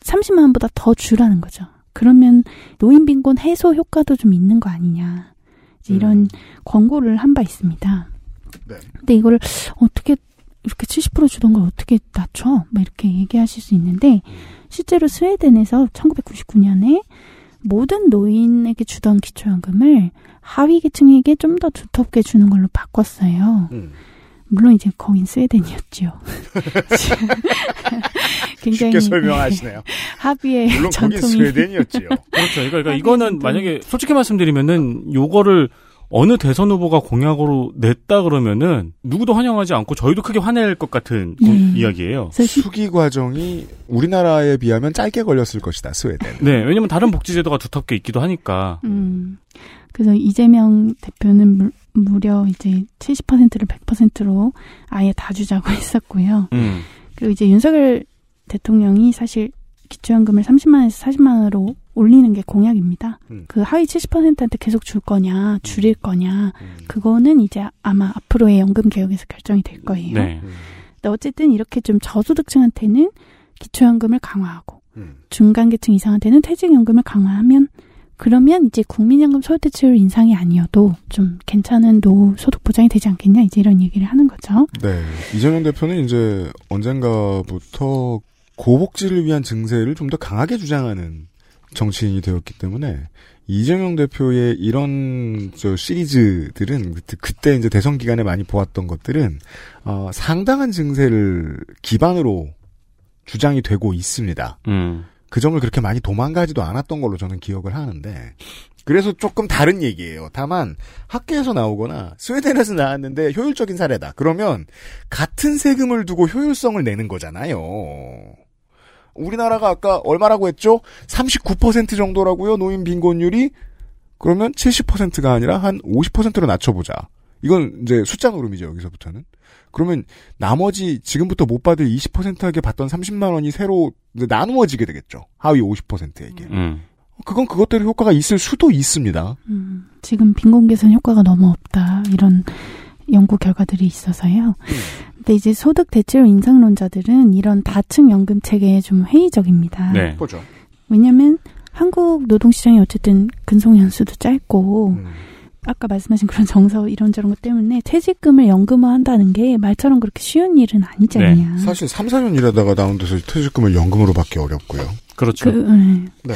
30만 원보다 더 주라는 거죠. 그러면 노인 빈곤 해소 효과도 좀 있는 거 아니냐. 이제 이런 광고를 한 바 있습니다. 네. 근데 이걸 어떻게 이렇게 70% 주던 걸 어떻게 낮춰? 막 이렇게 얘기하실 수 있는데 실제로 스웨덴에서 1999년에 모든 노인에게 주던 기초연금을 하위 계층에게 좀 더 두텁게 주는 걸로 바꿨어요. 음. 물론 이제 거긴 스웨덴이었죠. 굉장히 쉽게 설명하시네요. 합의의 물론 거긴 전통이 스웨덴이었지요. 그렇죠. 그러니까, 이거는 만약에 솔직히 말씀드리면은 요거를 어느 대선 후보가 공약으로 냈다 그러면은 누구도 환영하지 않고 저희도 크게 화낼 것 같은 그 음. 이야기예요. 수기 과정이 우리나라에 비하면 짧게 걸렸을 것이다. 스웨덴. 네, 왜냐면 다른 복지제도가 두텁게 있기도 하니까. 음. 그래서 이재명 대표는 물, 무려 이제 70%를 100%로 아예 다 주자고 했었고요. 음. 그리고 이제 윤석열 대통령이 사실 기초연금을 30만 원에서 40만 원으로 올리는 게 공약입니다. 음. 그 하위 70%한테 계속 줄 거냐, 줄일 거냐, 그거는 이제 아마 앞으로의 연금 개혁에서 결정이 될 거예요. 네. 근데 어쨌든 이렇게 좀 저소득층한테는 기초연금을 강화하고 음. 중간계층 이상한테는 퇴직연금을 강화하면 그러면 이제 국민연금 소득대체율 인상이 아니어도 좀 괜찮은 노후 소득 보장이 되지 않겠냐 이제 이런 얘기를 하는 거죠. 네. 이재명 대표는 이제 언젠가부터 고복지를 위한 증세를 좀 더 강하게 주장하는 정치인이 되었기 때문에 이재명 대표의 이런 저 시리즈들은 그때, 그때 이제 대선 기간에 많이 보았던 것들은 어, 상당한 증세를 기반으로 주장이 되고 있습니다. 음. 그 점을 그렇게 많이 도망가지도 않았던 걸로 저는 기억을 하는데 그래서 조금 다른 얘기예요. 다만 학교에서 나오거나 스웨덴에서 나왔는데 효율적인 사례다. 그러면 같은 세금을 두고 효율성을 내는 거잖아요. 우리나라가 아까 얼마라고 했죠? 39% 정도라고요. 노인 빈곤율이 그러면 70%가 아니라 한 50%로 낮춰보자. 이건 이제 숫자 노름이죠. 여기서부터는. 그러면 나머지 지금부터 못 받을 20%에게 받던 30만 원이 새로 이제 나누어지게 되겠죠. 하위 50%에게. 음. 그건 그것대로 효과가 있을 수도 있습니다. 음, 지금 빈곤 개선 효과가 너무 없다 이런 연구 결과들이 있어서요. 근데 이제 소득 대체율 인상론자들은 이런 다층 연금 체계에 좀 회의적입니다. 네. 보죠. 왜냐하면 한국 노동시장이 어쨌든 근속 연수도 짧고 음. 아까 말씀하신 그런 정서 이런저런 것 때문에 퇴직금을 연금화한다는 게 말처럼 그렇게 쉬운 일은 아니잖아요. 사실 3, 4년 일하다가 나온 데서 퇴직금을 연금으로 받기 어렵고요. 그렇죠. 그, 네. 네.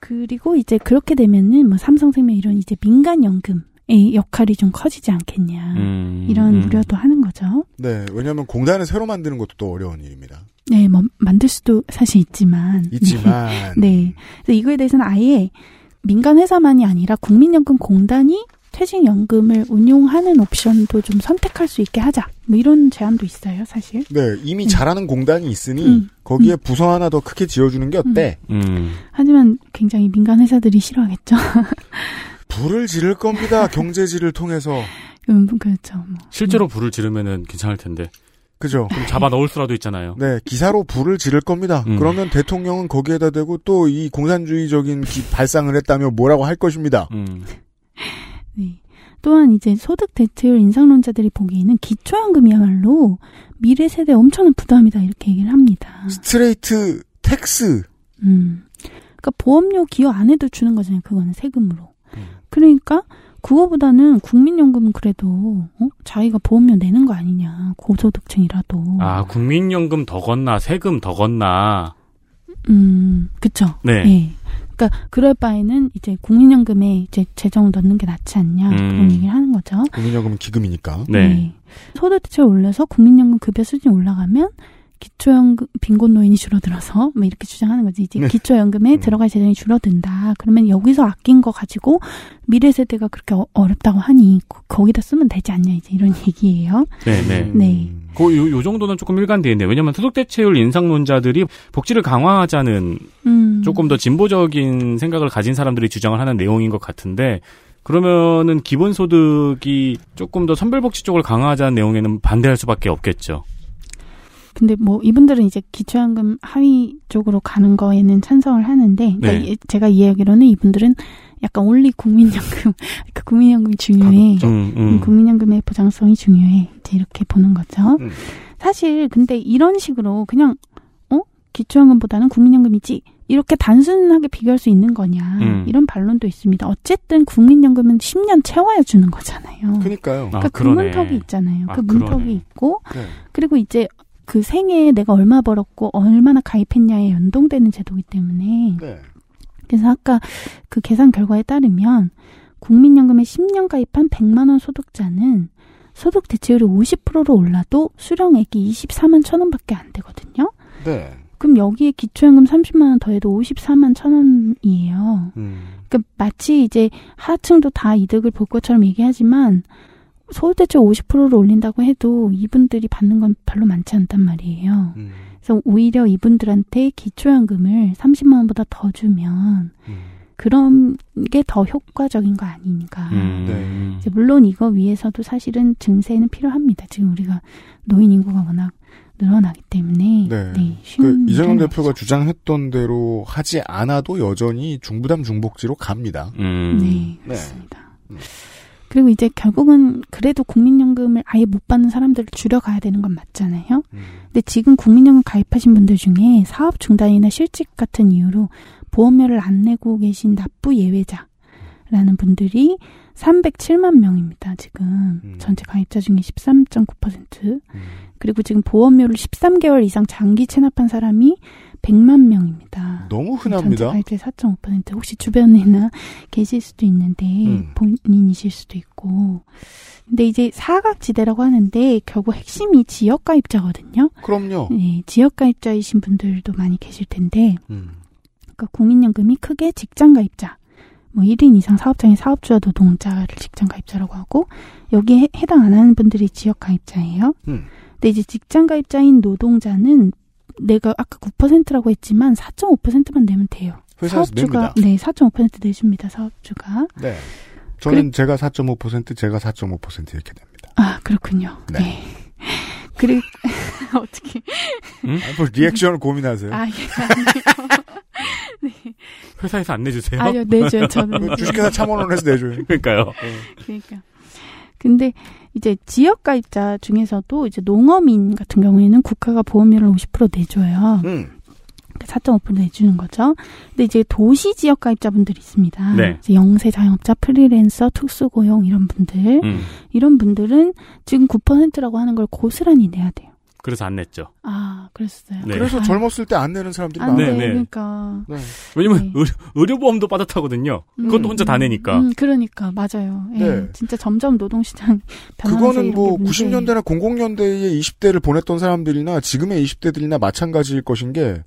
그리고 이제 그렇게 되면은 뭐 삼성생명 이런 이제 민간 연금의 역할이 좀 커지지 않겠냐 음, 이런 음. 우려도 하는 거죠. 네, 왜냐하면 공단을 새로 만드는 것도 또 어려운 일입니다. 네, 뭐 만들 수도 사실 있지만 있지만 네. 그래서 이거에 대해서는 아예 민간 회사만이 아니라 국민연금공단이 퇴직연금을 운용하는 옵션도 좀 선택할 수 있게 하자. 뭐 이런 제안도 있어요, 사실. 네, 이미 잘하는 공단이 있으니 음. 거기에 부서 하나 더 크게 지어주는 게 어때? 음. 하지만 굉장히 민간 회사들이 싫어하겠죠. 불을 지를 겁니다. 경제지를 통해서. 음, 그렇죠. 뭐. 실제로 불을 지르면은 괜찮을 텐데. 그죠? 좀 잡아 넣을 수라도 있잖아요. 네, 기사로 불을 지를 겁니다. 음. 그러면 대통령은 거기에다 대고 또 이 공산주의적인 기- 발상을 했다며 뭐라고 할 것입니다. 음. 네. 또한 이제 소득 대체율 인상론자들이 보기에는 기초연금이야말로 미래 세대 엄청난 부담이다 이렇게 얘기를 합니다. straight tax. 음. 그러니까 보험료 기여 안 해도 주는 거잖아요. 그거는 세금으로. 음. 그러니까 그거보다는 국민연금은 그래도 어? 자기가 보험료 내는 거 아니냐. 고소득층이라도. 아, 국민연금 더 걷나, 세금 더 걷나. 음, 그쵸. 네. 예. 그러니까 그럴 바에는 이제 국민연금에 이제 재정 넣는 게 낫지 않냐 음. 그런 얘기를 하는 거죠. 국민연금은 기금이니까. 네. 소득대체 올려서 국민연금 급여 수준이 올라가면 기초연금 빈곤 노인이 줄어들어서 뭐 이렇게 주장하는 거지. 이제 네. 기초연금에 들어갈 재정이 줄어든다. 그러면 여기서 아낀 거 가지고 미래 세대가 그렇게 어, 어렵다고 하니 거- 거기다 쓰면 되지 않냐 이제 이런 얘기예요. 네, 네. 네. 그, 요, 요 정도는 조금 일관되는데, 왜냐면 소득대체율 인상론자들이 복지를 강화하자는 음. 조금 더 진보적인 생각을 가진 사람들이 주장을 하는 내용인 것 같은데, 그러면은 기본소득이 조금 더 선별복지 쪽을 강화하자는 내용에는 반대할 수밖에 없겠죠. 근데 뭐 이분들은 이제 기초연금 하위 쪽으로 가는 거에는 찬성을 하는데 그러니까 네. 이- 제가 이해하기로는 이분들은 약간 올리 국민연금 그러니까 국민연금이 중요해 음, 음. 국민연금의 보장성이 중요해 이제 이렇게 보는 거죠 음. 사실 근데 이런 식으로 그냥 어 기초연금보다는 국민연금이지 이렇게 단순하게 비교할 수 있는 거냐 음. 이런 반론도 있습니다. 어쨌든 국민연금은 10년 채워야 주는 거잖아요. 그러니까요. 그러니까 그 문턱이 있잖아요. 아, 그 문턱이 그러네. 있고 네. 그리고 이제 그 생애에 내가 얼마 벌었고 얼마나 가입했냐에 연동되는 제도이기 때문에 네. 그래서 아까 그 계산 결과에 따르면 국민연금에 10년 가입한 100만 원 소득자는 소득 대체율이 50%로 올라도 수령액이 24만 천 원밖에 안 되거든요. 네. 그럼 여기에 기초연금 30만 원 더해도 54만 천 원이에요. 음. 그러니까 마치 이제 하층도 다 이득을 볼 것처럼 얘기하지만 소득대체 50%를 올린다고 해도 이분들이 받는 건 별로 많지 않단 말이에요. 음. 그래서 오히려 이분들한테 기초연금을 30만 원보다 더 주면 음. 그런 게 더 효과적인 거 아니니까. 음. 네. 이제 물론 이거 위해서도 사실은 증세는 필요합니다. 지금 우리가 노인 인구가 워낙 늘어나기 때문에 네. 네, 그 이재명 대표가 주장했던 대로 하지 않아도 여전히 중부담 중복지로 갑니다. 음. 네, 그렇습니다. 그리고 이제 결국은 그래도 국민연금을 아예 못 받는 사람들을 줄여가야 되는 건 맞잖아요. 음. 근데 지금 국민연금 가입하신 분들 중에 사업 중단이나 실직 같은 이유로 보험료를 안 내고 계신 납부 예외자라는 분들이 307만 명입니다. 지금 음. 전체 가입자 중에 13.9%. 그리고 지금 보험료를 13개월 이상 장기 체납한 사람이 100만 명입니다. 너무 전체 흔합니다. 가입자의 4.5% 혹시 주변에나 계실 수도 있는데 음. 본인이실 수도 있고 근데 이제 사각지대라고 하는데 결국 핵심이 지역 가입자거든요. 그럼요. 네, 지역 가입자이신 분들도 많이 계실 텐데 음. 그러니까 국민연금이 크게 직장 가입자 뭐 1인 이상 사업장의 사업주와 노동자를 직장 가입자라고 하고 여기에 해- 해당 안 하는 분들이 지역 가입자예요. 음. 근데 이제 직장 가입자인 노동자는 내가 아까 9%라고 했지만 4.5%만 내면 돼요. 회사에서 사업주가 냅니다. 네, 4.5% 내줍니다. 사업주가. 네. 저는 제가 4.5% 제가 4.5% 이렇게 됩니다. 아, 그렇군요. 네. 그리고 어떻게 아, 뭐 리액션을 고민하세요. 아, 예. 아니요. 네. 회사에서 안 내주세요? 아니요, 내줘요, 저는. 그 주식회사 참원원에서 내줘요. 그러니까요. 그러니까. 근데 이제 지역 가입자 중에서도 이제 농어민 같은 경우에는 국가가 보험료를 50% 내줘요. 음. 4.5% 내주는 거죠. 근데 이제 도시 지역 가입자분들이 있습니다. 네. 이제 영세 자영업자, 프리랜서, 특수고용 이런 분들, 음. 이런 분들은 지금 9%라고 하는 걸 고스란히 내야 돼요. 그래서 안 냈죠. 아, 그랬어요. 네. 그래서 아, 젊었을 때 안 내는 사람들이 안 많아요. 돼. 네, 네. 그러니까. 왜냐면 의료, 의료 보험도 빠듯하거든요. 그것도 혼자 다 내니까. 음, 그러니까 맞아요. 예, 네. 진짜 점점 노동시장 그거는 뭐게 문제- 90년대나 00년대에 20대를 보냈던 사람들이나 지금의 20대들이나 마찬가지일 것인 게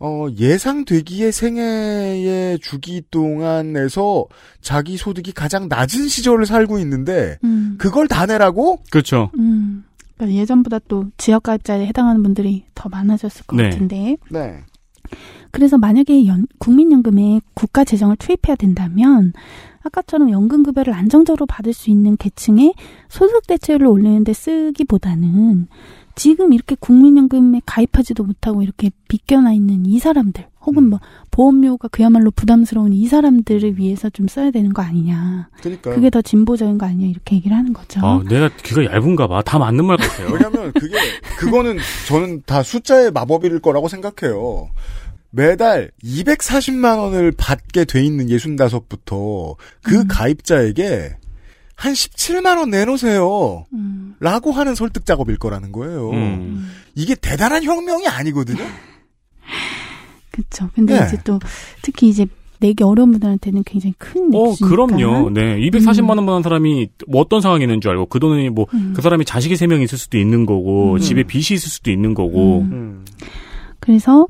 어, 예상되기에 생애의 주기 동안에서 자기 소득이 가장 낮은 시절을 살고 있는데 음. 그걸 다 내라고? 그렇죠. 음. 그러니까 예전보다 또 지역 가입자에 해당하는 분들이 더 많아졌을 것 네. 같은데. 네. 그래서 만약에 연- 국민연금에 국가 재정을 투입해야 된다면 아까처럼 연금급여를 안정적으로 받을 수 있는 계층의 소득 대체율을 올리는데 쓰기보다는 지금 이렇게 국민연금에 가입하지도 못하고 이렇게 빗겨나 있는 이 사람들 혹은 뭐 보험료가 그야말로 부담스러운 이 사람들을 위해서 좀 써야 되는 거 아니냐. 그러니까요. 그게 더 진보적인 거 아니냐 이렇게 얘기를 하는 거죠. 아, 내가 귀가 얇은가 봐. 다 맞는 말 같아요. 왜냐면 그게 그거는 저는 다 숫자의 마법일 거라고 생각해요. 매달 240만 원을 받게 돼 있는 65부터 그 가입자에게 한 17만 원 내놓으세요. 음. 라고 하는 설득 작업일 거라는 거예요. 음. 이게 대단한 혁명이 아니거든요. 그렇죠. 근데 네. 이제 또 특히 이제 내기 어려운 분들한테는 굉장히 큰 어, 액수니까. 그럼요. 네. 240만 원 받는 사람이 뭐 어떤 상황이 있는 줄 알고 그 돈이 뭐그 음. 사람이 자식이 세명 있을 수도 있는 거고 음. 집에 빚이 있을 수도 있는 거고. 음. 그래서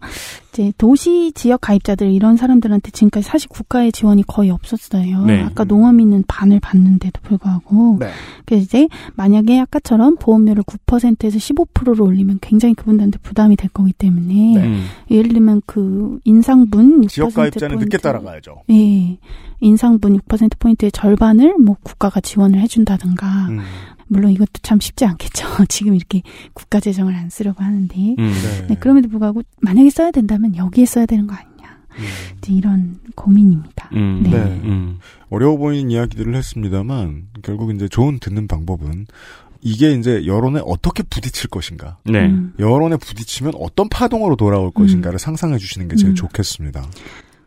이제 도시 지역 가입자들 이런 사람들한테 지금까지 사실 국가의 지원이 거의 없었어요. 네. 아까 농어민은 반을 받는데도 불구하고. 네. 그래서 이제 만약에 아까처럼 보험료를 9%에서 15%로 올리면 굉장히 그분들한테 부담이 될 거기 때문에 음. 예를 들면 그 인상분 6% 지역 가입자는 늦게 포인트. 따라가야죠. 예. 인상분 6% 포인트의 절반을 뭐 국가가 지원을 해준다든가. 음. 물론 이것도 참 쉽지 않겠죠. 지금 이렇게 국가 재정을 안 쓰려고 하는데. 음. 네, 그럼에도 불구하고 만약에 써야 된다면 여기에 써야 되는 거 아니냐. 이제 이런 고민입니다. 음. 네. 네. 어려워 보이는 이야기들을 했습니다만 결국 이제 좋은 듣는 방법은 이게 이제 여론에 어떻게 부딪힐 것인가. 네. 음. 여론에 부딪히면 어떤 파동으로 돌아올 것인가를 상상해 주시는 게 제일 음. 좋겠습니다.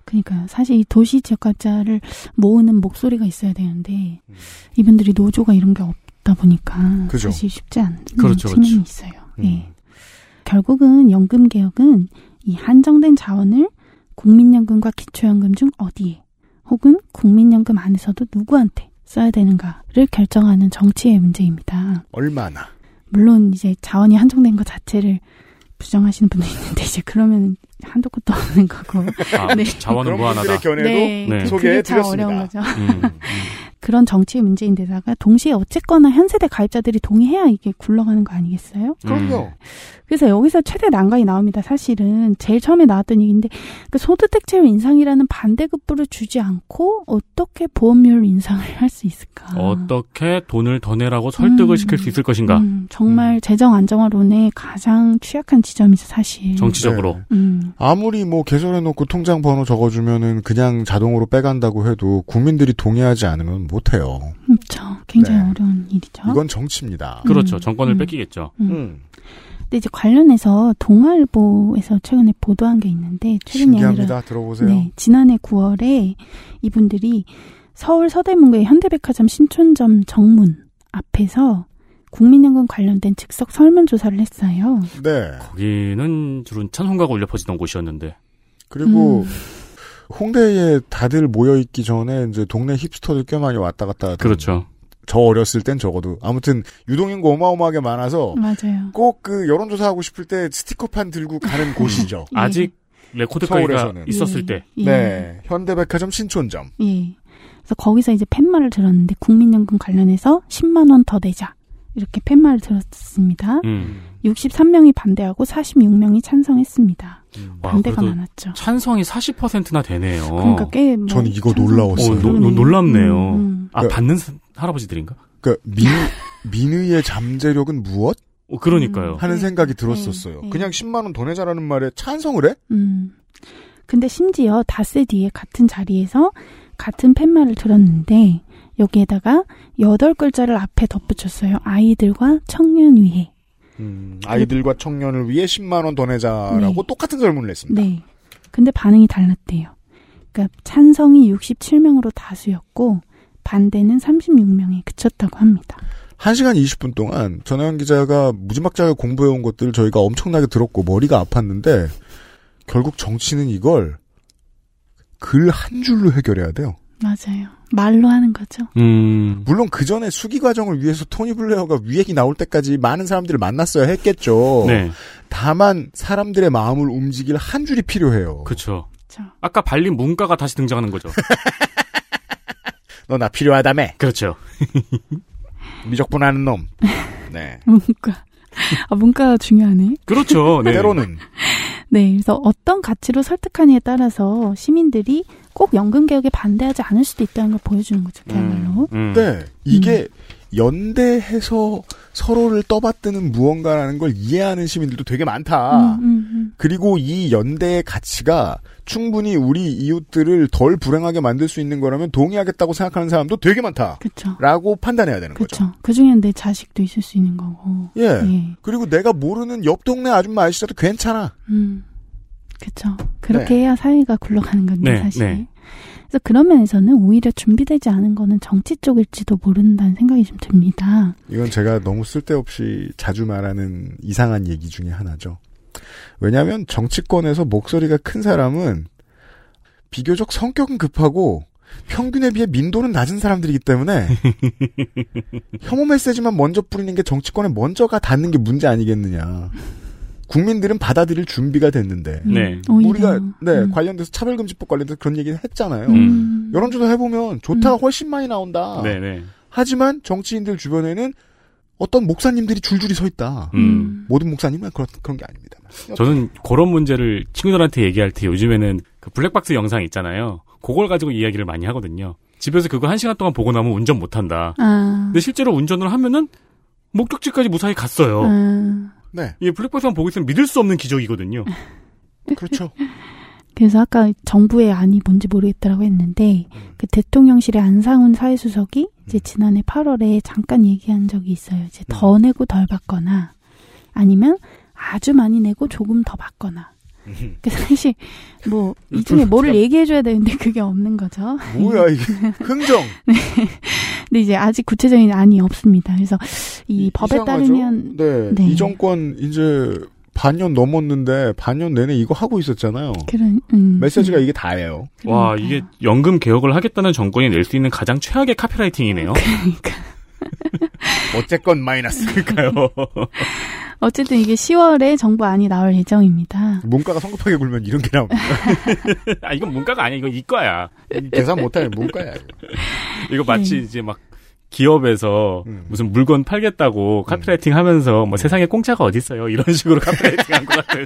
그러니까요. 사실 이 도시 지역가자를 모으는 목소리가 있어야 되는데 이분들이 노조가 이런 게 없 다 보니까 그죠. 사실 쉽지 않은 그렇죠, 측면이 그렇죠. 있어요. 예. 결국은 연금 개혁은 이 한정된 자원을 국민연금과 기초연금 중 어디에 혹은 국민연금 안에서도 누구한테 써야 되는가를 결정하는 정치의 문제입니다. 얼마나. 물론 이제 자원이 한정된 것 자체를 부정하시는 분도 있는데 이제 그러면 한도 끝도 없는 거고. 아, 자원은 그런 무한하다. 견해도 네, 네. 그- 소개해 그게 참 드렸습니다. 어려운 거죠. 음. 그런 정치의 문제인데다가 동시에 어쨌거나 현세대 가입자들이 동의해야 이게 굴러가는 거 아니겠어요? 그럼요. 그래서 여기서 최대 난관이 나옵니다. 사실은 제일 처음에 나왔던 얘기인데 그 소득대체율 인상이라는 반대급부를 주지 않고 어떻게 보험료율 인상을 할 수 있을까? 어떻게 돈을 더 내라고 설득을 음. 시킬 수 있을 것인가? 음, 정말 재정 안정화론의 가장 취약한 지점이죠, 사실. 정치적으로. 네. 음, 아무리 뭐 개설해놓고 통장 번호 적어주면은 그냥 자동으로 빼간다고 해도 국민들이 동의하지 않으면 못해요. 그렇죠. 굉장히 네. 어려운 일이죠. 이건 정치입니다. 그렇죠. 음, 정권을 음. 뺏기겠죠. 음. 음. 근데 이제 관련해서 동아일보에서 최근에 보도한 게 있는데 최근이 아니라 신기합니다. 들어보세요. 네, 지난해 9월에 이분들이 서울 서대문구의 현대백화점 신촌점 정문 앞에서 국민연금 관련된 즉석 설문조사를 했어요. 네. 거기는 주로 찬송가가 울려 퍼지던 곳이었는데. 그리고 음. 홍대에 다들 모여 있기 전에 이제 동네 힙스터들 꽤 많이 왔다 갔다 그렇죠. 저 어렸을 땐 적어도 아무튼 유동인구 어마어마하게 많아서 맞아요. 꼭 그 여론조사 하고 싶을 때 스티커판 들고 가는 곳이죠. 예. 아직 서울에서는. 있었을 예. 때. 예. 네. 현대백화점 신촌점. 예. 그래서 거기서 이제 팻말을 들었는데 국민연금 관련해서 10만 원 더 내자. 이렇게 팻말을 들었습니다. 음. 63명이 반대하고 46명이 찬성했습니다. 와, 반대가 많았죠. 찬성이 40%나 되네요. 그러니까 꽤 뭐, 전 이거 찬성- 놀라웠어요. 어, 노- 그러네. 놀랍네요. 음, 음. 아, 그- 받는 사- 할아버지들인가? 그러니까 민, 민의의 잠재력은 무엇? 어, 그러니까요. 음. 하는 네. 생각이 들었었어요. 네. 그냥 10만 원 더 내자라는 말에 찬성을 해? 음. 근데 심지어 닷새 뒤에 같은 자리에서 같은 팻말을 들었는데 여기에다가 여덟 글자를 앞에 덧붙였어요. 아이들과 청년 위해. 음, 아이들과 청년을 위해 10만 원 더 내자라고 네. 똑같은 설문을 했습니다. 네. 근데 반응이 달랐대요. 그러니까 찬성이 67명으로 다수였고 반대는 36명에 그쳤다고 합니다. 1시간 20분 동안 전혜원 기자가 무지막지하게 공부해온 것들을 저희가 엄청나게 들었고 머리가 아팠는데 결국 정치는 이걸 글 한 줄로 해결해야 돼요. 맞아요. 말로 하는 거죠. 음. 물론 그 전에 수기 과정을 위해서 토니 블레어가 위액이 나올 때까지 많은 사람들을 만났어야 했겠죠. 네. 다만 사람들의 마음을 움직일 한 줄이 필요해요. 그쵸. 그쵸. 아까 발린 문가가 다시 등장하는 거죠. 너 나 필요하다며. 그렇죠. 미적분하는 놈. 네. 문과. 아, 문과가 중요하네. 그렇죠. 네. 때로는 네, 그래서 어떤 가치로 설득하느냐에 따라서 시민들이 꼭 연금 개혁에 반대하지 않을 수도 있다는 걸 보여주는 거죠, 그야말로. 음. 네. 이게 연대해서 서로를 떠받드는 무언가라는 걸 이해하는 시민들도 되게 많다. 음, 음, 음. 그리고 이 연대의 가치가 충분히 우리 이웃들을 덜 불행하게 만들 수 있는 거라면 동의하겠다고 생각하는 사람도 되게 많다. 그쵸. 라고 판단해야 되는 거죠. 그쵸. 그 중엔 내 자식도 있을 수 있는 거고. 예. 예. 그리고 내가 모르는 옆 동네 아줌마 아저씨라도 괜찮아. 음. 그쵸. 그렇게 네. 해야 사회가 굴러가는 건데, 네, 사실. 네. 그래서 그런 면에서는 오히려 준비되지 않은 거는 정치 쪽일지도 모른다는 생각이 좀 듭니다. 이건 제가 너무 쓸데없이 자주 말하는 이상한 얘기 중에 하나죠. 왜냐하면 정치권에서 목소리가 큰 사람은 비교적 성격은 급하고 평균에 비해 민도는 낮은 사람들이기 때문에 혐오 메시지만 먼저 뿌리는 게 정치권에 먼저가 닿는 게 문제 아니겠느냐. 국민들은 받아들일 준비가 됐는데 음, 네. 우리가 네 음. 관련돼서 차별금지법 관련돼서 그런 얘기를 했잖아요. 음. 여론조사 해보면 좋다가 훨씬 많이 나온다. 네네. 하지만 정치인들 주변에는 어떤 목사님들이 줄줄이 서 있다. 음. 모든 목사님은 그런, 그런 게 아닙니다만. 저는 그런 문제를 친구들한테 얘기할 때 요즘에는 그 블랙박스 영상 있잖아요. 그걸 가지고 이야기를 많이 하거든요. 집에서 그거 한 시간 동안 보고 나면 운전 못 한다. 아. 근데 실제로 운전을 하면은 목적지까지 무사히 갔어요. 아. 네, 이 블랙박스만 보고 있으면 믿을 수 없는 기적이거든요. 그렇죠. 그래서 아까 정부의 안이 뭔지 모르겠다라고 했는데 그 대통령실의 안상훈 사회수석이 이제 지난해 8월에 잠깐 얘기한 적이 있어요. 이제 더 내고 덜 받거나 아니면 아주 많이 내고 조금 더 받거나. 그 사실 뭐 이 중에 뭐를 얘기해줘야 되는데 그게 없는 거죠. 뭐야 이게 흥정. 네. 근데 이제 아직 구체적인 안이 없습니다. 그래서 이 법에 이상하죠? 따르면 네, 네. 이 정권 이제 반년 넘었는데 반년 내내 이거 하고 있었잖아요. 그런 음, 메시지가 이게 다예요. 와 이게 연금 개혁을 하겠다는 정권이 낼 수 있는 가장 최악의 카피라이팅이네요. 어쨌건 마이너스니까요. 어쨌든 이게 10월에 정부 안이 나올 예정입니다. 문과가 성급하게 굴면 이런 게 나옵니다. 아 이건 문과가 아니야 이건 이과야. 계산 못하는 문과야. 이거 마치 네. 이제 막 기업에서 음. 무슨 물건 팔겠다고 카피라이팅 하면서 뭐 세상에 공짜가 어디 있어요 이런 식으로 카피라이팅 한 것 같은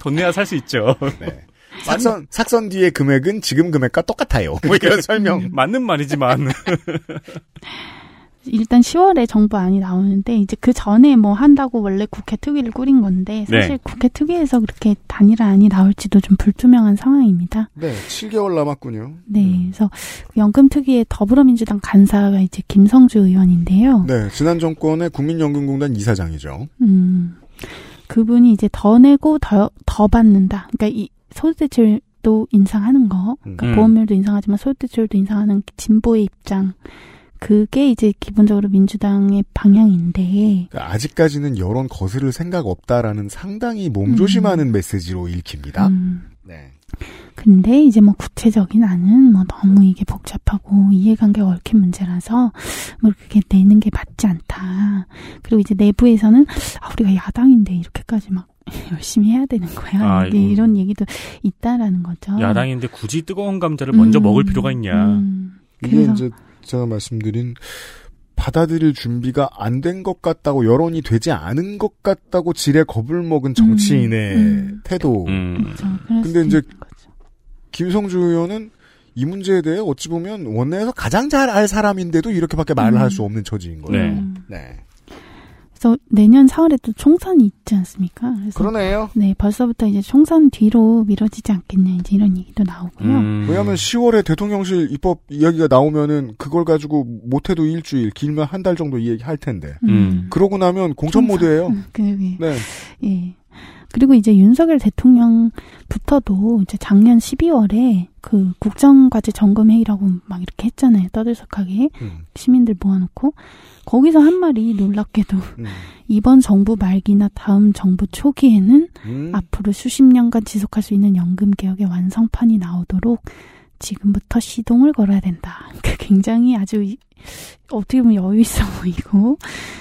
돈 내야 살 수 있죠. 네. 삭선 삭선 뒤의 금액은 지금 금액과 똑같아요. 뭐 이런 설명. 맞는 말이지만 일단 10월에 정부 안이 나오는데 이제 그 전에 뭐 한다고 원래 국회 특위를 꾸린 건데 사실 네. 국회 특위에서 그렇게 단일화 안이 나올지도 좀 불투명한 상황입니다. 네, 7개월 남았군요. 네, 그래서 연금 특위의 더불어민주당 간사가 이제 김성주 의원인데요. 네, 지난 정권의 국민연금공단 이사장이죠. 음, 그분이 이제 더 내고 더, 더 받는다. 그러니까 이 소득대출 도 인상하는 거, 그러니까 음. 보험료도 인상하지만 소득대출도 인상하는 진보의 입장. 그게 이제 기본적으로 민주당의 방향인데, 그러니까 아직까지는 여론 거스를 생각 없다라는 상당히 몸조심하는 메시지로 읽힙니다. 음. 네. 근데 이제 뭐 구체적인 안은 뭐 너무 이게 복잡하고 이해관계가 얽힌 문제라서 뭐 그렇게 내는 게 맞지 않다. 그리고 이제 내부에서는 아 우리가 야당인데 이렇게까지 막 열심히 해야 되는 거야. 아, 이게 이런 얘기도 있다라는 거죠. 야당인데 굳이 뜨거운 감자를 먼저 음, 먹을 필요가 있냐. 이게 그래서- 이제 제가 말씀드린 받아들일 준비가 안 된 것 같다고 여론이 되지 않은 것 같다고 지레 겁을 먹은 정치인의 음. 태도. 그래서 근데 이제 김성주 의원은 이 문제에 대해 어찌 보면 원내에서 가장 잘 알 사람인데도 이렇게밖에 말을 할 수 없는 처지인 거예요. 네. 네. 그래서 내년 4월에 또 총선이 있지 않습니까? 그래서 그러네요. 네, 벌써부터 이제 총선 뒤로 미뤄지지 않겠냐 이제 이런 얘기도 나오고요. 음. 왜냐하면 10월에 대통령실 입법 이야기가 나오면은 그걸 가지고 못해도 일주일, 길면 한 달 정도 이 얘기 할 텐데. 음. 그러고 나면 공천 모드예요. 그게 네. 예. 그리고 이제 윤석열 대통령부터도 이제 작년 12월에 그 국정과제 점검회의라고 막 이렇게 했잖아요. 떠들썩하게. 시민들 모아놓고. 거기서 한 말이 놀랍게도 이번 정부 말기나 다음 정부 초기에는 음. 앞으로 수십 년간 지속할 수 있는 연금 개혁의 완성판이 나오도록 지금부터 시동을 걸어야 된다. 그러니까 굉장히 아주 이- 어떻게 보면 여유 있어 보이고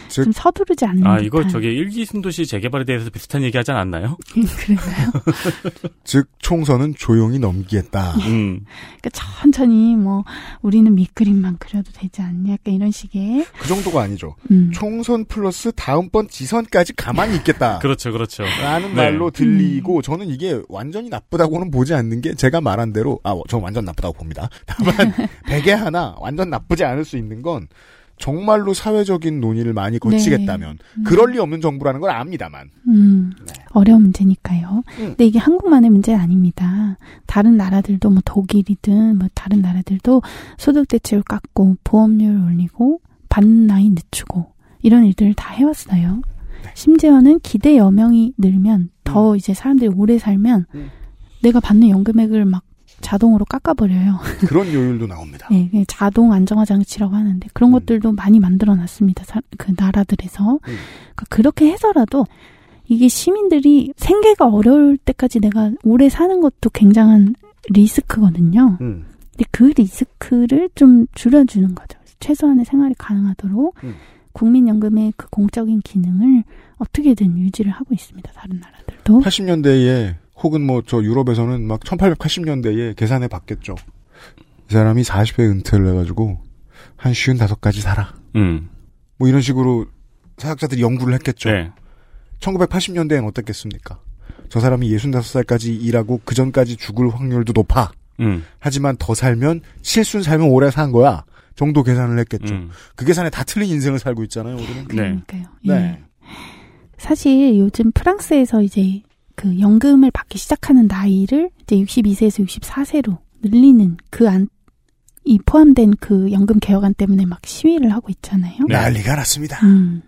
즉- 좀 서두르지 않는 아 이거. 저기 일기 신도시 재개발에 대해서 비슷한 얘기 하지 않았나요? 그런가요? 즉 총선은 조용히 넘기겠다. 음. 그러니까 천천히 뭐 우리는 밑그림만 그려도 되지 않냐 약간 이런 식의 그 정도가 아니죠. 음. 총선 플러스 다음번 지선까지 가만히 있겠다. 그렇죠, 그렇죠. 라는 네. 말로 들리고 저는 이게 완전히 나쁘다고는 보지 않는 게 제가 말한 대로 아, 전 완전 나쁘다고 봅니다. 다만 베개 하나 완전 나쁘지 않을 수 있는 건 정말로 사회적인 논의를 많이 거치겠다면 네. 음. 그럴 리 없는 정부라는 걸 압니다만 음, 네. 어려운 문제니까요. 음. 근데 이게 한국만의 문제는 아닙니다. 다른 나라들도 뭐 독일이든 뭐 다른 나라들도 소득 대출 깎고 보험료를 올리고 받는 나이 늦추고 이런 일들을 다 해왔어요. 네. 심지어는 기대 여명이 늘면 더 음. 이제 사람들이 오래 살면 내가 받는 연금액을 막 자동으로 깎아버려요. 그런 요율도 나옵니다. 네, 자동 안정화 장치라고 하는데 그런 음. 것들도 많이 만들어놨습니다. 사- 그 나라들에서 그러니까 그렇게 해서라도 이게 시민들이 생계가 어려울 때까지 내가 오래 사는 것도 굉장한 리스크거든요. 음. 근데 그 리스크를 좀 줄여주는 거죠. 최소한의 생활이 가능하도록 음. 국민연금의 그 공적인 기능을 어떻게든 유지를 하고 있습니다. 다른 나라들도. 80년대에 혹은 뭐 저 유럽에서는 막 1880년대에 계산해 봤겠죠. 이 사람이 40에 은퇴를 해가지고 한 55까지 살아. 음. 뭐 이런 식으로 사학자들이 연구를 했겠죠. 네. 1980년대엔 어땠겠습니까? 저 사람이 65살까지 일하고 그 전까지 죽을 확률도 높아. 음. 하지만 더 살면 칠순 살면 오래 산 거야. 정도 계산을 했겠죠. 음. 그 계산에 다 틀린 인생을 살고 있잖아요, 우리는. 네. 그러니까요. 네. 사실 요즘 프랑스에서 이제 그 연금을 받기 시작하는 나이를 이제 62세에서 64세로 늘리는 그 안, 이 포함된 그 연금 개혁안 때문에 막 시위를 하고 있잖아요. 네. 난리가 났습니다. 음.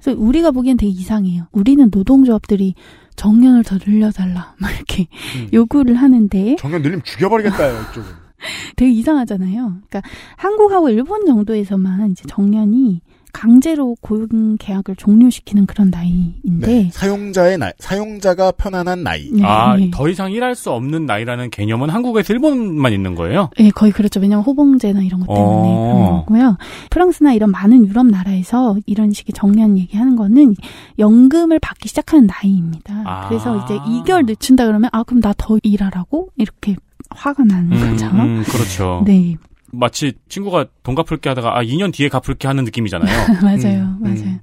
그래서 우리가 보기엔 되게 이상해요. 우리는 노동조합들이 정년을 더 늘려달라, 막 이렇게 음. 요구를 하는데 정년 늘리면 죽여버리겠다, 이쪽은. 되게 이상하잖아요. 그러니까 한국하고 일본 정도에서만 이제 정년이 강제로 고용 계약을 종료시키는 그런 나이인데 네. 사용자의 나이, 사용자가 편안한 나이. 네, 아, 네. 더 이상 일할 수 없는 나이라는 개념은 한국에서 일본만 있는 거예요? 예, 거의 그렇죠. 왜냐하면 호봉제나 이런 것 때문에 어. 그런 거고요. 프랑스나 이런 많은 유럽 나라에서 이런 식의 정년 얘기하는 거는 연금을 받기 시작하는 나이입니다. 아. 그래서 이제 2개월 늦춘다 그러면 아 그럼 나 더 일하라고 이렇게 화가 나는 음, 거죠. 음, 그렇죠. 네, 마치 친구가 돈 갚을게 하다가 아 2년 뒤에 갚을게 하는 느낌이잖아요. 맞아요, 음, 맞아요.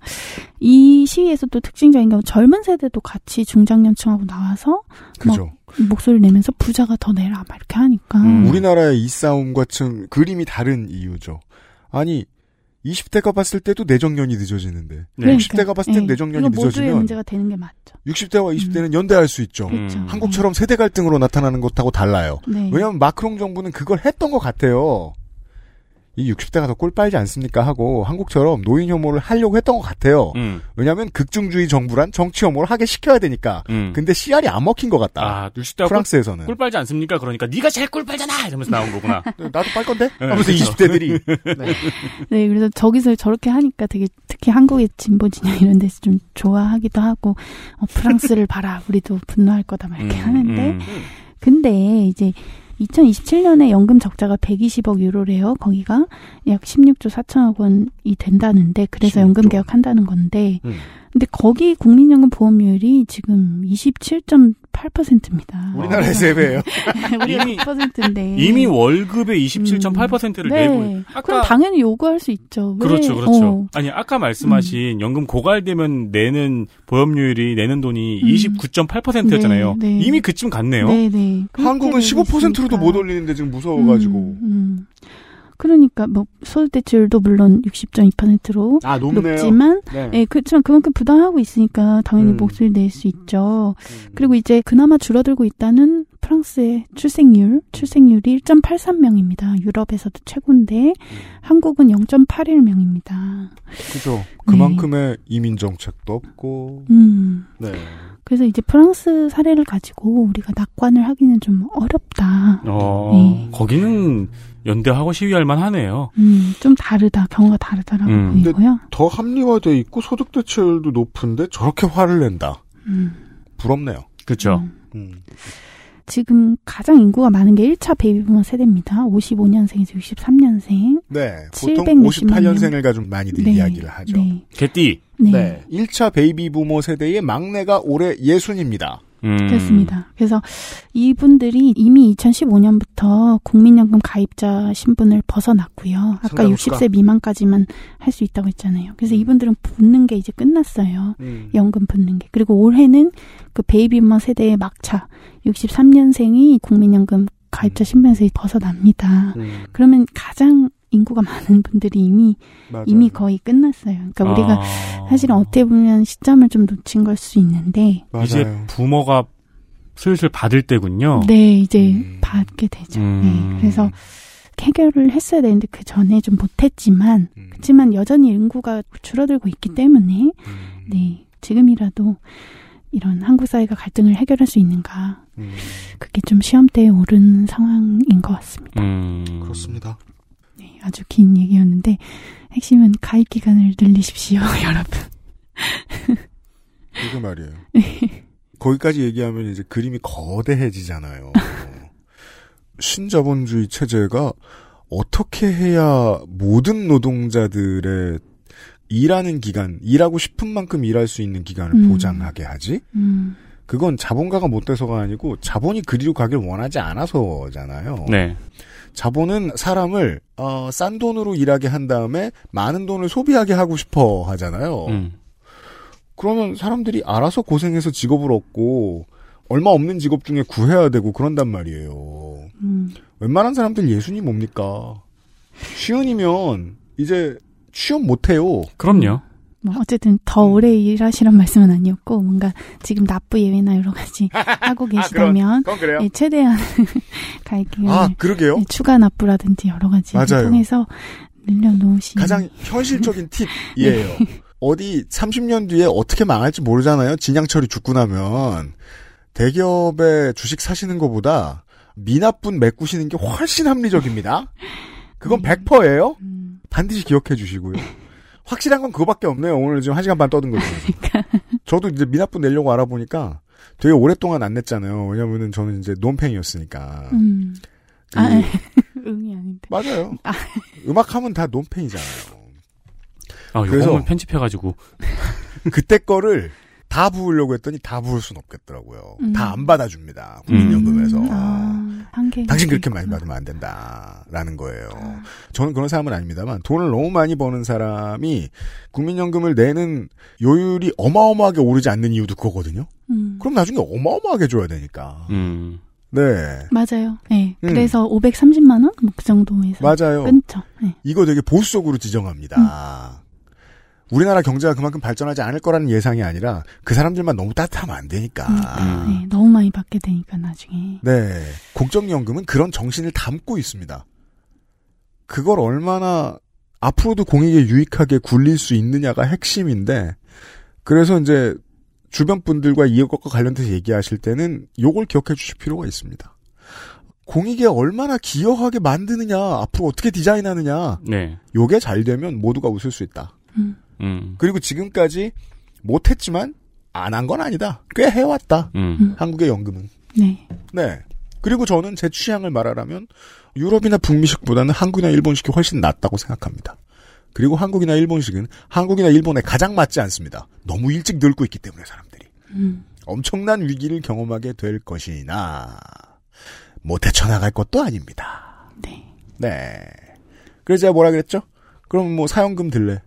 이 시위에서 또 특징적인 게 젊은 세대도 같이 중장년층하고 나와서 그죠. 막 목소리를 내면서 부자가 더 내라 막 이렇게 하니까 음. 우리나라의 이 싸움과 좀 그림이 다른 이유죠. 아니, 20대가 봤을 때도 내정년이 늦어지는데, 네. 60대가 봤을 땐 예, 내정년이 이거 모두의 늦어지면, 문제가 되는 게 맞죠. 60대와 20대는 연대할 수 있죠. 그렇죠. 음. 한국처럼 세대 갈등으로 나타나는 것하고 달라요. 네. 왜냐하면 마크롱 정부는 그걸 했던 것 같아요. 이 60대가 더꼴 빨지 않습니까 하고 한국처럼 노인 혐오를 하려고 했던 것 같아요. 음, 왜냐하면 극중주의 정부란 정치 혐오를 하게 시켜야 되니까. 음. 근데 CR이 안 먹힌 것 같다. 아, 60대가 프랑스에서는. 꿀 빨지 않습니까? 그러니까 네가 제일 꿀 빨잖아 이러면서 나온 거구나. 네, 나도 빨 건데? 네, 하면서 그렇죠. 20대들이. 네, 그래서 저기서 저렇게 하니까 되게 특히 한국의 진보 진영 이런 데서 좀 좋아하기도 하고 어, 프랑스를 봐라 우리도 분노할 거다 막 이렇게 음, 하는데 음. 근데 이제 2027년에 연금 적자가 120억 유로래요. 거기가 약 16조 4천억 원이 된다는데 그래서 16조. 연금 개혁한다는 건데 음. 근데 거기 국민연금 보험료율이 지금 27.8%입니다. 우리나라의 세 배예요. 우리가 이미- 6%인데 이미 월급의 27.8%를 네. 내고 그럼 아까 당연히 요구할 수 있죠. 왜? 그렇죠, 그렇죠. 어. 아니 아까 말씀하신 연금 고갈되면 내는 보험료율이 내는 돈이 음. 29.8%였잖아요. 네, 네. 이미 그쯤 갔네요. 네, 네. 한국은 되고 15%로도 있으니까. 못 올리는데 지금 무서워가지고. 음, 음. 그러니까 뭐 소득대출도 물론 60.2%로 아. 높지만 네. 예, 그렇지만 그만큼 부담하고 있으니까 당연히 음. 목소리 낼 수 있죠. 그리고 이제 그나마 줄어들고 있다는 프랑스의 출생률, 출생률이 1.83명입니다. 유럽에서도 최고인데 음. 한국은 0.81명입니다. 그죠. 그만큼의 이민 정책도 없고. 음. 네. 그래서 이제 프랑스 사례를 가지고 우리가 낙관을 하기는 좀 어렵다. 어, 네. 거기는 연대하고 시위할 만하네요. 음, 좀 다르다. 경우가 다르다라고 음. 보이고요. 더 합리화돼 있고 소득 대체율도 높은데 저렇게 화를 낸다. 음. 부럽네요. 그렇죠. 음. 지금 가장 인구가 많은 게 1차 베이비부머 세대입니다. 55년생에서 63년생. 네. 보통 760만 58년생을 가지고 많이들 네. 이야기를 하죠. 네. 개띠. 네. 네. 1차 베이비부머 세대의 막내가 올해 예순입니다. 음. 그렇습니다. 그래서 이분들이 이미 2015년부터 국민연금 가입자 신분을 벗어났고요. 아까 상당수가. 60세 미만까지만 할 수 있다고 했잖아요. 그래서 이분들은 붙는 게 이제 끝났어요. 음. 연금 붙는 게. 그리고 올해는 그 베이비부머 세대의 막차 63년생이 국민연금 가입자 신분에서 벗어납니다. 음. 그러면 가장 인구가 많은 분들이 이미 맞아요. 이미 거의 끝났어요. 그러니까 우리가 아. 사실은 어떻게 보면 시점을 좀 놓친 걸 수 있는데 맞아요. 이제 부모가 슬슬 받을 때군요. 네 이제 음. 받게 되죠. 음. 네, 그래서 해결을 했어야 되는데 그 전에 좀 못했지만 음. 그렇지만 여전히 인구가 줄어들고 있기 때문에 음. 네 지금이라도 이런 한국 사회가 갈등을 해결할 수 있는가 음. 그게 좀 시험대에 오른 상황인 것 같습니다. 음. 그렇습니다. 네, 아주 긴 얘기였는데 핵심은 가입 기간을 늘리십시오, 여러분. 이거 말이에요. 거기까지 얘기하면 이제 그림이 거대해지잖아요. 신자본주의 체제가 어떻게 해야 모든 노동자들의 일하는 기간, 일하고 싶은 만큼 일할 수 있는 기간을 음. 보장하게 하지? 음, 그건 자본가가 못 돼서가 아니고 자본이 그리로 가길 원하지 않아서잖아요. 네. 자본은 사람을 어, 싼 돈으로 일하게 한 다음에 많은 돈을 소비하게 하고 싶어 하잖아요. 음. 그러면 사람들이 알아서 고생해서 직업을 얻고 얼마 없는 직업 중에 구해야 되고 그런단 말이에요. 음, 웬만한 사람들 예순이 뭡니까? 쉬운이면 이제 취업 못해요. 그럼요. 뭐 어쨌든 더 오래 일하시란 말씀은 아니었고 뭔가 지금 납부 예외나 여러 가지 하고 계시다면 그건 그래요. 예, 최대한 갈게요. 아, 그러게요. 예, 추가 납부라든지 여러 가지 맞아요. 통해서 늘려놓으시. 가장 현실적인 팁이에요. 어디 30년 뒤에 어떻게 망할지 모르잖아요. 진양철이 죽고 나면 대기업에 주식 사시는 것보다 미납분 메꾸시는 게 훨씬 합리적입니다. 그건 100%예요. 반드시 기억해 주시고요. 확실한 건 그거밖에 없네요. 오늘 지금 1시간 반 떠든 거죠. 저도 이제 미납분 내려고 알아보니까 되게 오랫동안 안 냈잖아요. 왜냐면은 저는 이제 논팽이었으니까. 음. 그- 아, 응이 아닌데. 맞아요. 음악하면 다 논팽이잖아요. 아, 그래서- 편집해가지고. 그때 거를 다 부으려고 했더니 다 부을 순 없겠더라고요. 음. 다안 받아줍니다. 국민연금에서. 아, 한계. 당신 그렇게 많이 받으면 안 된다라는 거예요. 저는 그런 사람은 아닙니다만 돈을 너무 많이 버는 사람이 국민연금을 내는 요율이 어마어마하게 오르지 않는 이유도 그거거든요. 음. 그럼 나중에 어마어마하게 줘야 되니까. 음. 네. 맞아요. 네. 음. 그래서 530만 원? 뭐 그 정도에서. 맞아요. 끊죠. 네. 이거 되게 보수적으로 지정합니다. 우리나라 경제가 그만큼 발전하지 않을 거라는 예상이 아니라 그 사람들만 너무 따뜻하면 안 되니까. 그러니까, 네, 너무 많이 받게 되니까 나중에. 네. 국정연금은 그런 정신을 담고 있습니다. 그걸 얼마나 앞으로도 공익에 유익하게 굴릴 수 있느냐가 핵심인데, 그래서 이제 주변 분들과 이것과 관련돼서 얘기하실 때는 요걸 기억해 주실 필요가 있습니다. 공익에 얼마나 기여하게 만드느냐, 앞으로 어떻게 디자인하느냐, 네. 요게 잘 되면 모두가 웃을 수 있다. 음. 그리고 지금까지 못했지만 안 한 건 아니다. 꽤 해왔다. 음. 한국의 연금은. 네. 네. 그리고 저는 제 취향을 말하라면 유럽이나 북미식보다는 한국이나 일본식이 훨씬 낫다고 생각합니다. 그리고 한국이나 일본식은 한국이나 일본에 가장 맞지 않습니다. 너무 일찍 늙고 있기 때문에 사람들이. 음. 엄청난 위기를 경험하게 될 것이나 못 헤쳐나갈 것도 아닙니다. 네. 네. 그래서 제가 뭐라 그랬죠? 그럼 뭐 사연금 들래.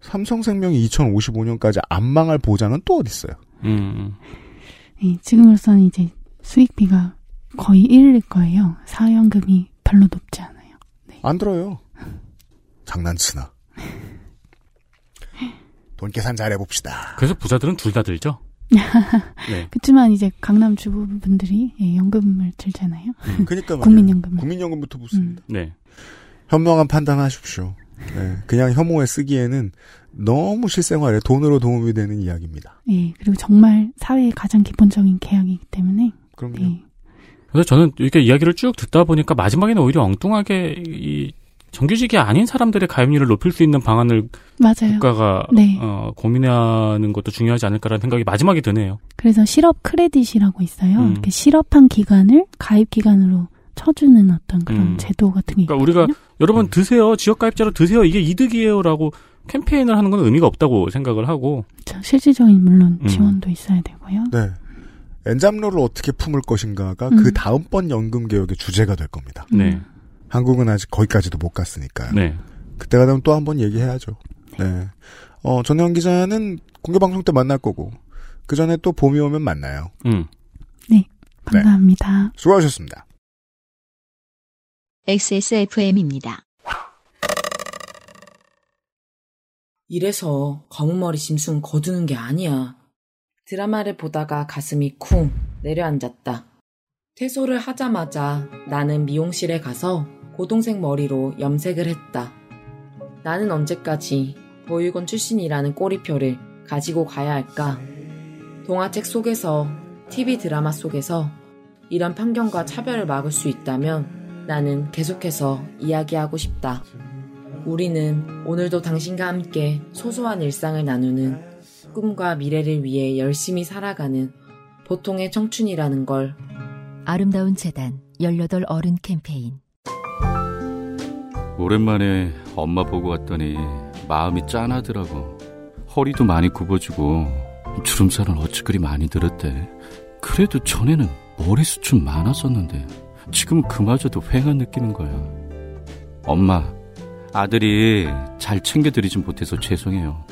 삼성생명이 2055년까지 안 망할 보장은 또 어디 있어요? 음. 네, 지금으로서는 이제 수익비가 거의 1일 거예요. 사연금이 별로 높지 않아요. 안 들어요. 장난치나. 돈 계산 잘 해봅시다. 그래서 부자들은 둘 다 들죠? 네. 그렇지만 이제 강남 주부분들이 예, 연금을 들잖아요. 그러니까 말이에요. 국민연금을. 국민연금부터 붙습니다. 네. 현명한 판단하십시오. 네, 그냥 혐오에 쓰기에는 너무 실생활에 돈으로 도움이 되는 이야기입니다. 예, 그리고 정말 사회의 가장 기본적인 계약이기 때문에 그럼요. 예, 그래서 저는 이렇게 이야기를 쭉 듣다 보니까 마지막에는 오히려 엉뚱하게 이 정규직이 아닌 사람들의 가입률을 높일 수 있는 방안을 맞아요. 국가가 네. 어, 고민하는 것도 중요하지 않을까라는 생각이 마지막에 드네요. 그래서 실업 크레딧이라고 있어요. 음. 이렇게 실업한 기간을 가입 기간으로 쳐주는 어떤 그런 음. 제도 같은 게 그러니까 있거든요. 우리가 여러분 드세요 지역 가입자로 드세요 이게 이득이에요라고 캠페인을 하는 건 의미가 없다고 생각을 하고 그렇죠. 실질적인 물론 음. 지원도 있어야 되고요. 네. 엔잡러를 어떻게 품을 것인가가 음. 그 다음번 연금 개혁의 주제가 될 겁니다. 네. 한국은 아직 거기까지도 못 갔으니까요. 네. 그때가 되면 또 한 번 얘기해야죠. 네. 어, 전혜영 기자는 공개방송 때 만날 거고, 그 전에 또 봄이 오면 만나요. 음. 네, 감사합니다. 수고하셨습니다. XSFM입니다. 이래서 검은머리 짐승 거두는 게 아니야. 드라마를 보다가 가슴이 쿵 내려앉았다. 퇴소를 하자마자 나는 미용실에 가서 고동색 머리로 염색을 했다. 나는 언제까지 보육원 출신이라는 꼬리표를 가지고 가야 할까? 동화책 속에서, TV 드라마 속에서 이런 편견과 차별을 막을 수 있다면 나는 계속해서 이야기하고 싶다. 우리는 오늘도 당신과 함께 소소한 일상을 나누는 꿈과 미래를 위해 열심히 살아가는 보통의 청춘이라는 걸 아름다운 재단 18 어른 캠페인 오랜만에 엄마 보고 왔더니 마음이 짠하더라고. 허리도 많이 굽어지고 주름살은 어찌 그리 많이 들었대. 그래도 전에는 머리숱은 많았었는데 지금 그마저도 휑한 느끼는 거야. 엄마, 아들이 잘 챙겨드리진 못해서 죄송해요.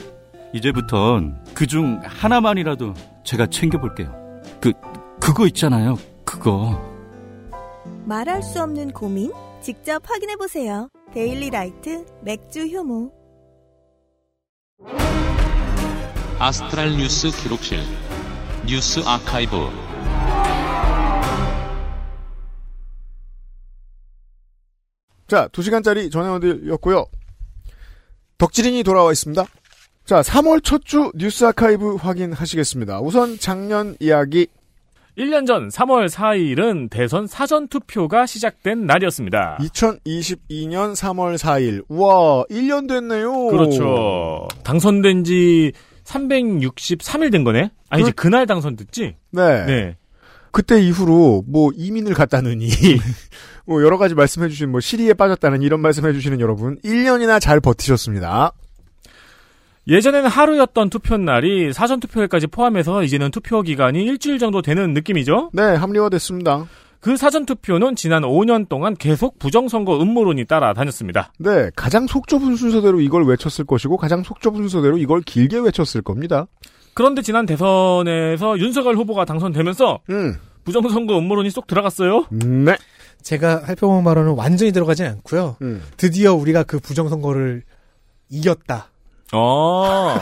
이제부턴 그 중 하나만이라도 제가 챙겨볼게요. 그, 그거 있잖아요. 그거. 말할 수 없는 고민? 직접 확인해 보세요. 데일리 라이트 맥주 효모. 아스트랄 뉴스 기록실 뉴스 아카이브 자, 2시간짜리 전혜원딜이었고요. 덕질인이 돌아와 있습니다. 자, 3월 첫 주 뉴스 아카이브 확인하시겠습니다. 우선 작년 이야기 1년 전 3월 4일은 대선 사전 투표가 시작된 날이었습니다. 2022년 3월 4일. 우와, 1년 됐네요. 그렇죠. 당선된 지 363일 된 거네? 아니지, 그... 날 당선됐지? 네. 네. 그때 이후로 뭐 이민을 갔다느니 뭐 여러 가지 말씀해 주신 뭐 시리에 빠졌다는 이런 말씀해 주시는 여러분 1년이나 잘 버티셨습니다. 예전에는 하루였던 투표 날이 사전 투표일까지 포함해서 이제는 투표 기간이 일주일 정도 되는 느낌이죠? 네, 합리화됐습니다. 그 사전 투표는 지난 5년 동안 계속 부정선거 음모론이 따라다녔습니다. 네, 가장 속 좁은 순서대로 이걸 외쳤을 것이고 가장 속 좁은 순서대로 이걸 길게 외쳤을 겁니다. 그런데 지난 대선에서 윤석열 후보가 당선되면서 음. 부정선거 음모론이 쏙 들어갔어요. 네. 제가 할평 발언은 완전히 들어가진 않고요. 음. 드디어 우리가 그 부정선거를 이겼다. 어.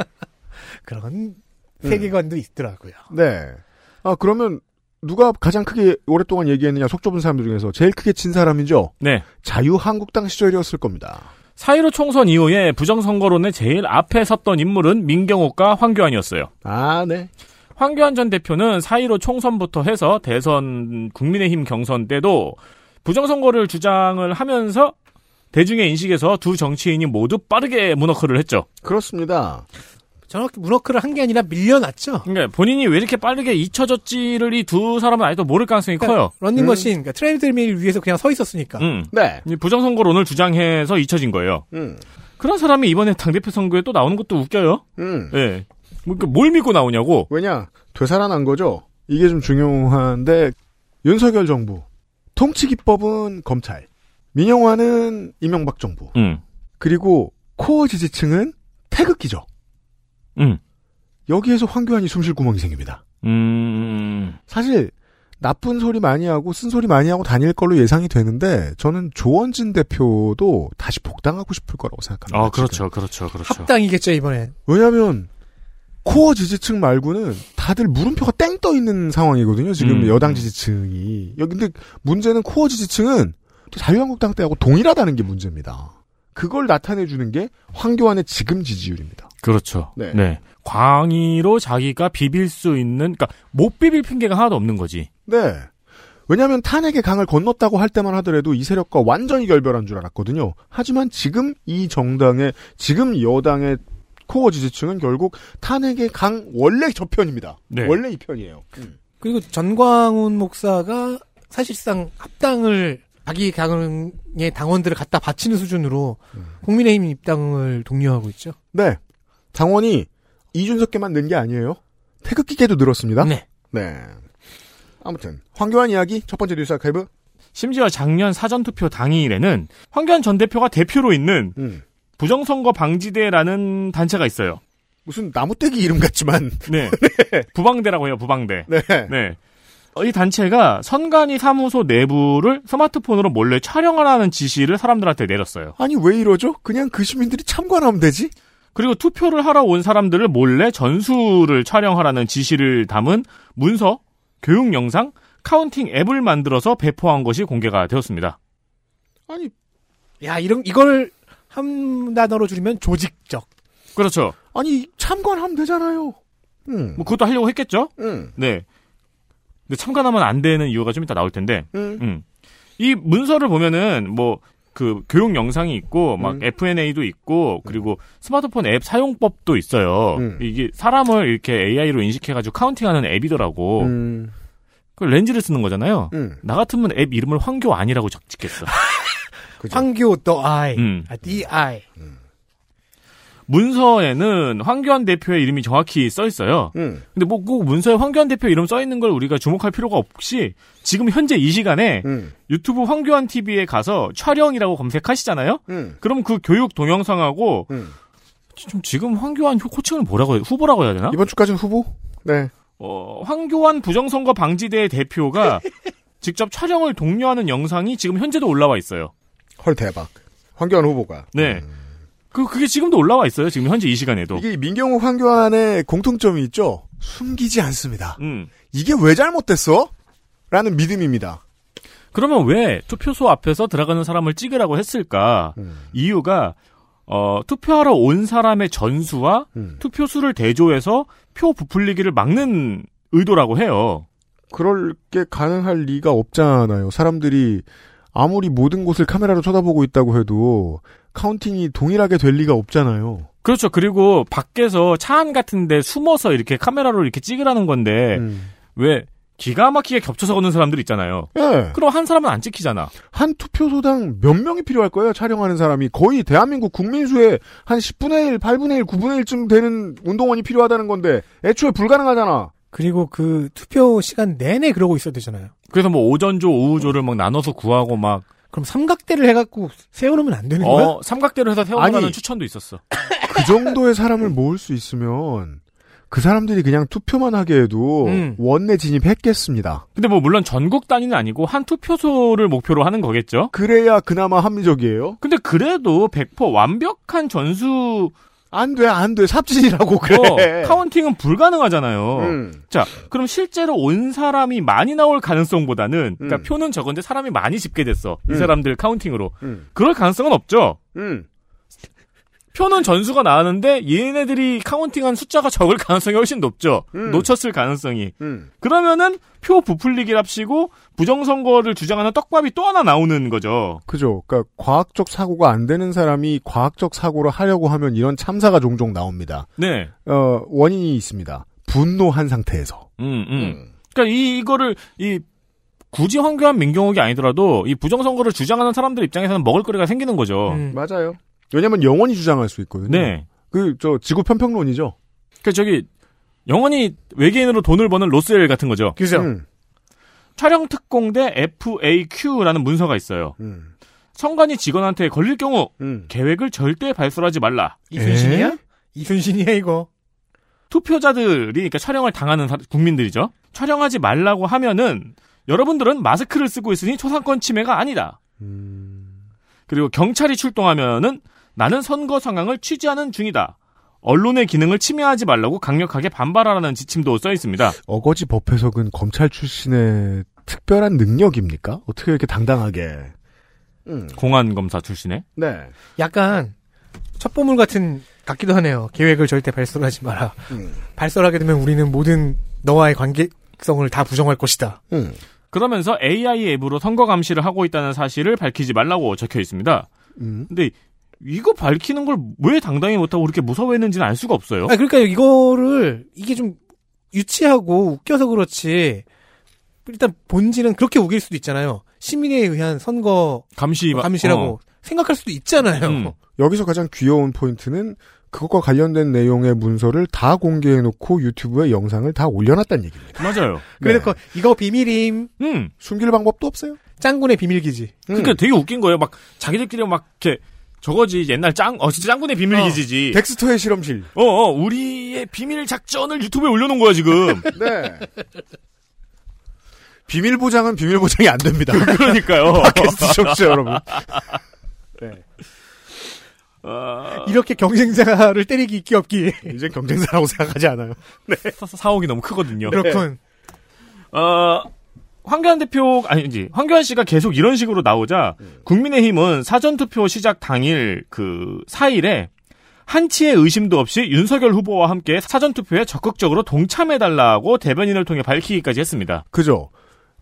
그런 세계관도 있더라고요. 네. 아, 그러면 누가 가장 크게 오랫동안 얘기했느냐 속 좁은 사람들 중에서 제일 크게 진 사람이죠? 네. 자유한국당 시절이었을 겁니다. 4.15 총선 이후에 부정선거론의 제일 앞에 섰던 인물은 민경욱과 황교안이었어요. 아, 네. 황교안 전 대표는 4.15 총선부터 해서 대선 국민의힘 경선 때도 부정선거를 주장을 하면서 대중의 인식에서 두 정치인이 모두 빠르게 문어크를 했죠. 그렇습니다. 정확히 문어크를 한 게 아니라 밀려났죠. 그러니까 본인이 왜 이렇게 빠르게 잊혀졌지를 이 두 사람은 아직도 모를 가능성이 그러니까 커요. 런닝 머신, 그러니까 트레이드밀 위에서 그냥 서 있었으니까. 음. 네. 이 부정선거론을 주장해서 잊혀진 거예요. 음. 그런 사람이 이번에 당대표 선거에 또 나오는 것도 웃겨요. 음. 예. 뭐, 그뭘 믿고 나오냐고. 왜냐? 되살아난 거죠? 이게 좀 중요한데, 윤석열 정부, 통치기법은 검찰, 민영화는 이명박 정부, 음. 그리고 코어 지지층은 태극기죠. 음. 여기에서 황교안이 숨쉴 구멍이 생깁니다. 음. 사실, 나쁜 소리 많이 하고 쓴소리 많이 하고 다닐 걸로 예상이 되는데 저는 조원진 대표도 다시 복당하고 싶을 거라고 생각합니다. 아, 그렇죠, 그렇죠, 그렇죠. 합당이겠죠 이번엔. 왜냐하면 코어 지지층 말고는 다들 물음표가 땡 떠 있는 상황이거든요. 지금 음. 여당 지지층이. 여기 근데 문제는 코어 지지층은 또 자유한국당 때하고 동일하다는 게 문제입니다. 그걸 나타내 주는 게 황교안의 지금 지지율입니다. 그렇죠. 네. 네. 광의로 자기가 비빌 수 있는, 그러니까 못 비빌 핑계가 하나도 없는 거지. 네. 왜냐하면 탄핵의 강을 건넜다고 할 때만 하더라도 이 세력과 완전히 결별한 줄 알았거든요. 하지만 지금 이 정당의 지금 여당의 코어 지지층은 결국 탄핵의 강 원래 저편입니다. 네. 원래 이 편이에요. 음. 그리고 전광훈 목사가 사실상 합당을 자기 당의 당원들을 갖다 바치는 수준으로 국민의힘 입당을 독려하고 있죠. 네. 당원이 이준석께만 는 게 아니에요. 태극기께도 늘었습니다. 네. 네. 아무튼 황교안 이야기 첫 번째 뉴스 아카이브. 심지어 작년 사전투표 당일에는 황교안 전 대표가 대표로 있는 음. 부정선거 방지대라는 단체가 있어요. 무슨 나무떼기 이름 같지만. 네. 부방대라고 해요, 부방대. 네. 네. 어, 이 단체가 선관위 사무소 내부를 스마트폰으로 몰래 촬영하라는 지시를 사람들한테 내렸어요. 아니 왜 이러죠? 그냥 그 시민들이 참관하면 되지. 그리고 투표를 하러 온 사람들을 몰래 전수를 촬영하라는 지시를 담은 문서, 교육 영상, counting 앱을 만들어서 배포한 것이 공개가 되었습니다. 아니, 야 이런 이걸 한 단어로 줄이면 조직적. 그렇죠. 아니 참관하면 되잖아요. 음. 뭐 그것도 하려고 했겠죠? 음. 네. 근데 참관하면 안 되는 이유가 좀 이따 나올 텐데. 음. 이 문서를 보면은 뭐 그 교육 영상이 있고 막 음. FNA도 있고 그리고 스마트폰 앱 사용법도 있어요. 음. 이게 사람을 이렇게 AI로 인식해가지고 카운팅하는 앱이더라고. 음. 그 렌즈를 쓰는 거잖아요. 음. 나 같으면 앱 이름을 황교안이라고 적- 짓겠어. 황교 the I, 음. 아, the I. 문서에는 황교안 대표의 이름이 정확히 써 있어요. 음. 근데 뭐 꼭 문서에 황교안 대표 이름 써 있는 걸 우리가 주목할 필요가 없이 지금 현재 이 시간에 음. 유튜브 황교안 TV에 가서 촬영이라고 검색하시잖아요. 음. 그럼 그 교육 동영상하고 음. 좀 지금 황교안 호- 호칭을 뭐라고 해요? 후보라고 해야 되나? 이번 주까지는 후보? 네. 어, 황교안 부정선거 방지대 대표가 직접 촬영을 독려하는 영상이 지금 현재도 올라와 있어요. 헐 대박. 황교안 후보가. 네. 그 그게 지금도 올라와 있어요. 지금 현재 이 시간에도. 이게 민경욱 황교안의 공통점이 있죠. 숨기지 않습니다. 음. 이게 왜 잘못됐어? 라는 믿음입니다. 그러면 왜 투표소 앞에서 들어가는 사람을 찍으라고 했을까? 음. 이유가 어, 투표하러 온 사람의 전수와 음. 투표수를 대조해서 표 부풀리기를 막는 의도라고 해요. 그럴 게 가능할 리가 없잖아요. 사람들이 아무리 모든 곳을 카메라로 쳐다보고 있다고 해도 counting이 동일하게 될 리가 없잖아요. 그렇죠. 그리고 밖에서 차 안 같은데 숨어서 이렇게 카메라로 이렇게 찍으라는 건데 음. 왜 기가 막히게 겹쳐서 걷는 사람들 있잖아요. 예. 그럼 한 사람은 안 찍히잖아. 한 투표소당 몇 명이 필요할 거예요, 촬영하는 사람이. 거의 대한민국 국민수의 한 10분의 1, 8분의 1, 9분의 1쯤 되는 운동원이 필요하다는 건데, 애초에 불가능하잖아. 그리고 그 투표 시간 내내 그러고 있어야 되잖아요. 그래서 뭐 오전조, 오후조를 막 나눠서 구하고 막 그럼 삼각대를 해갖고 세워놓으면 안 되는 거야? 어, 삼각대로 해서 세워가는 아니. 추천도 있었어. 그 정도의 사람을 모을 수 있으면, 그 사람들이 그냥 투표만 하게 해도, 음. 원내 진입했겠습니다. 근데 뭐 물론 전국 단위는 아니고 한 투표소를 목표로 하는 거겠죠. 그래야 그나마 합리적이에요. 근데 그래도 100% 완벽한 전수 안 돼, 안 돼. 삽질이라고 그래. 어, counting은 불가능하잖아요. 음. 자, 그럼 실제로 온 사람이 많이 나올 가능성보다는, 그러니까 음. 표는 적은데 사람이 많이 집계됐어. 이 음. 사람들 counting으로. 음. 그럴 가능성은 없죠. 음. 표는 전수가 나왔는데 얘네들이 카운팅한 숫자가 적을 가능성이 훨씬 높죠. 음. 놓쳤을 가능성이. 음. 그러면은 표 부풀리기랍시고 부정선거를 주장하는 떡밥이 또 하나 나오는 거죠. 그죠. 그러니까 과학적 사고가 안 되는 사람이 과학적 사고를 하려고 하면 이런 참사가 종종 나옵니다. 네. 어, 원인이 있습니다. 분노한 상태에서. 음, 음. 그러니까 이 이거를 이 굳이 황교안 민경욱이 아니더라도 이 부정선거를 주장하는 사람들 입장에서는 먹을 거리가 생기는 거죠. 음. 맞아요. 왜냐면 영원히 주장할 수 있거든요. 네. 그, 저, 지구 편평론이죠. 그 저기 영원히 외계인으로 돈을 버는 로스웰 같은 거죠. 그죠? 음. 촬영 특공대 FAQ라는 문서가 있어요. 음. 성관이 직원한테 걸릴 경우 음. 계획을 절대 발설하지 말라. 이순신이야? 이순신이야 이거. 투표자들이 그러니까 촬영을 당하는 사- 국민들이죠. 촬영하지 말라고 하면은 여러분들은 마스크를 쓰고 있으니 초상권 침해가 아니다. 그리고 경찰이 출동하면은 나는 선거 상황을 취재하는 중이다. 언론의 기능을 침해하지 말라고 강력하게 반발하라는 지침도 써 있습니다. 어거지 법 해석은 검찰 출신의 특별한 능력입니까? 어떻게 이렇게 당당하게. 음. 공안 검사 출신의. 네. 약간 첩보물 같은 같기도 하네요. 계획을 절대 발설하지 마라. 음. 발설하게 되면 우리는 모든 너와의 관계성을 다 부정할 것이다. 음. 그러면서 AI 앱으로 선거 감시를 하고 있다는 사실을 밝히지 말라고 적혀 있습니다. 음. 근데 이거 밝히는 걸 왜 당당히 못하고 그렇게 무서워했는지는 알 수가 없어요. 아 그러니까 이거를 이게 좀 유치하고 웃겨서 그렇지. 일단 본질은 그렇게 우길 수도 있잖아요. 시민에 의한 선거 감시 감시라고 어. 생각할 수도 있잖아요. 음. 여기서 가장 귀여운 포인트는 그것과 관련된 내용의 문서를 다 공개해놓고 유튜브에 영상을 다 올려놨다는 얘기입니다. 맞아요. 그래서 이거 비밀임. 음. 숨길 방법도 없어요. 짱군의 비밀기지. 그러니까 되게 웃긴 거예요. 막 자기들끼리 막 이렇게 저거지 옛날 짱, 어 진짜 짱군의 비밀 어, 기지지. 덱스터의 실험실. 어, 어, 우리의 비밀 작전을 유튜브에 올려놓은 거야 지금. 네. 비밀 보장은 비밀 보장이 안 됩니다. 그러니까요. 팟캐스트 청취자 여러분. 네. 어, 이렇게 경쟁자를 때리기 있기 없기. 이제 경쟁사라고 생각하지 않아요. 네. 사옥이 너무 크거든요. 그렇군. 어, 황교안 대표, 아니지, 황교안 씨가 계속 이런 식으로 나오자, 국민의힘은 사전투표 시작 당일 그 4일에 한치의 의심도 없이 윤석열 후보와 함께 사전투표에 적극적으로 동참해달라고 대변인을 통해 밝히기까지 했습니다. 그죠.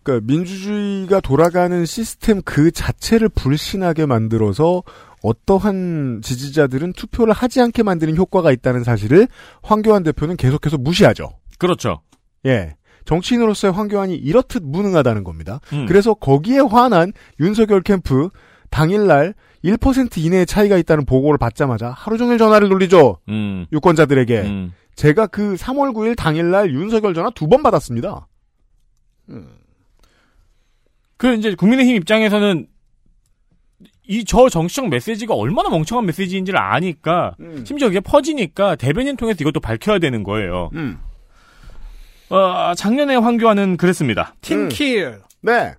그러니까 민주주의가 돌아가는 시스템 그 자체를 불신하게 만들어서 어떠한 지지자들은 투표를 하지 않게 만드는 효과가 있다는 사실을 황교안 대표는 계속해서 무시하죠. 그렇죠. 예. 정치인으로서의 황교안이 이렇듯 무능하다는 겁니다. 음. 그래서 거기에 화난 윤석열 캠프 당일날 1% 이내의 차이가 있다는 보고를 받자마자 하루 종일 전화를 돌리죠. 음. 유권자들에게. 음. 제가 그 3월 9일 당일날 윤석열 전화 두 번 받았습니다. 그 이제 국민의힘 입장에서는 이저 정치적 메시지가 얼마나 멍청한 메시지인지를 아니까 음. 심지어 이게 퍼지니까 대변인 통해서 이것도 밝혀야 되는 거예요. 음. 어, 작년에 황교안은 그랬습니다. 팀킬. 네.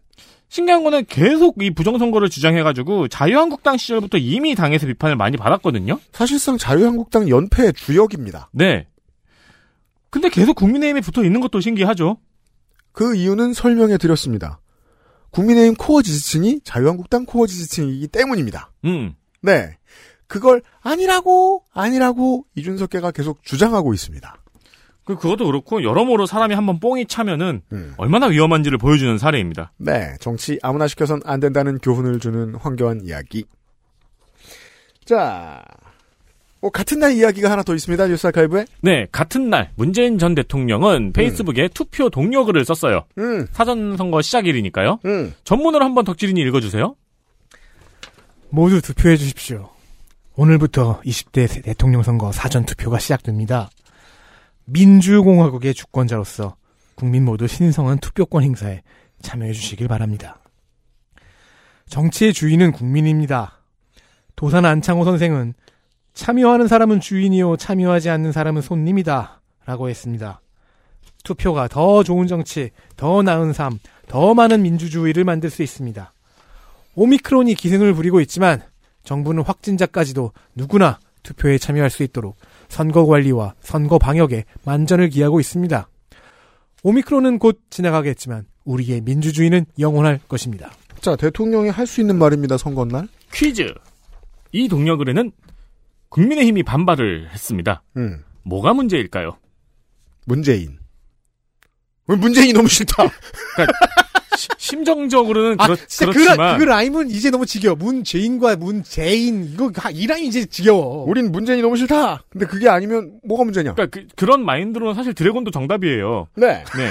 신기한 거는 계속 이 부정선거를 주장해가지고 자유한국당 시절부터 이미 당에서 비판을 많이 받았거든요. 사실상 자유한국당 연패의 주역입니다. 네. 근데 계속 국민의힘에 붙어 있는 것도 신기하죠. 그 이유는 설명해 드렸습니다. 국민의힘 코어 지지층이 자유한국당 코어 지지층이기 때문입니다. 음. 네. 그걸 아니라고 아니라고 이준석계가 계속 주장하고 있습니다. 그 그것도 그렇고 여러모로 사람이 한번 뽕이 차면은 음. 얼마나 위험한지를 보여주는 사례입니다. 네, 정치 아무나 시켜선 안 된다는 교훈을 주는 황교안 이야기. 자, 뭐 같은 날 이야기가 하나 더 있습니다. 뉴스 아카이브에. 네, 같은 날 문재인 전 대통령은 페이스북에 투표 동료 글을 썼어요. 음. 사전 선거 시작일이니까요. 음. 전문으로 한번 덕질인이 읽어주세요. 모두 투표해 주십시오. 오늘부터 20대 대통령 선거 사전 투표가 시작됩니다. 민주공화국의 주권자로서 국민 모두 신성한 투표권 행사에 참여해 주시길 바랍니다. 정치의 주인은 국민입니다. 도산 안창호 선생은 참여하는 사람은 주인이요 참여하지 않는 사람은 손님이다 라고 했습니다. 투표가 더 좋은 정치, 더 나은 삶, 더 많은 민주주의를 만들 수 있습니다. 오미크론이 기승을 부리고 있지만 정부는 확진자까지도 누구나 투표에 참여할 수 있도록 선거 관리와 선거 방역에 만전을 기하고 있습니다. 오미크론은 곧 지나가겠지만 우리의 민주주의는 영원할 것입니다. 자, 대통령이 할 수 있는 말입니다. 선거 날. 퀴즈. 이 동료글에는 국민의힘이 반발을 했습니다. 음. 뭐가 문제일까요? 문재인. 왜 문재인이 너무 싫다. 그러니까 시- 심정적으로는 아, 그렇, 진짜 그, 그렇지만 라- 그 라임은 이제 너무 지겨워. 문재인과 문재인 이거 가- 이 라임 이제 지겨워. 우린 문재인이 너무 싫다. 근데 그게 아니면 뭐가 문제냐? 그러니까 그, 런 마인드로는 사실 드래곤도 정답이에요. 네. 네.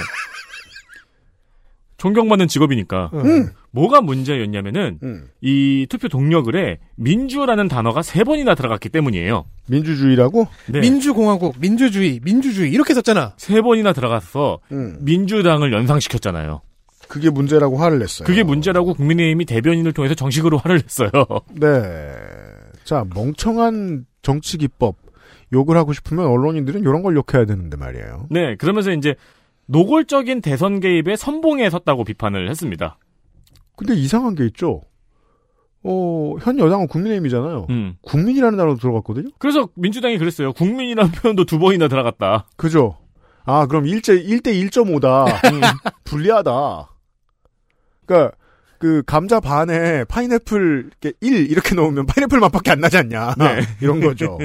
존경받는 직업이니까. 음. 뭐가 문제였냐면은 음. 이 투표 동료글에 민주라는 단어가 세 번이나 들어갔기 때문이에요. 민주주의라고? 네. 민주공화국, 민주주의, 민주주의 이렇게 썼잖아. 세 번이나 들어가서 음. 민주당을 연상시켰잖아요. 그게 문제라고 화를 냈어요. 그게 문제라고 국민의힘이 대변인을 통해서 정식으로 화를 냈어요. 네. 자, 멍청한 정치 기법 욕을 하고 싶으면 언론인들은 이런 걸 욕해야 되는데 말이에요. 네, 그러면서 이제 노골적인 대선 개입에 선봉에 섰다고 비판을 했습니다. 근데 이상한 게 있죠. 어, 현 여당은 국민의힘이잖아요. 음. 국민이라는 단어도 들어갔거든요. 그래서 민주당이 그랬어요. 국민이라는 표현도 두 번이나 들어갔다. 그죠? 아, 그럼 1대 1대 1.5다. 음. 불리하다. 그러니까 그 감자 반에 파인애플 이렇게 1 이렇게 넣으면 파인애플 맛밖에 안 나지 않냐. 네. 이런 거죠.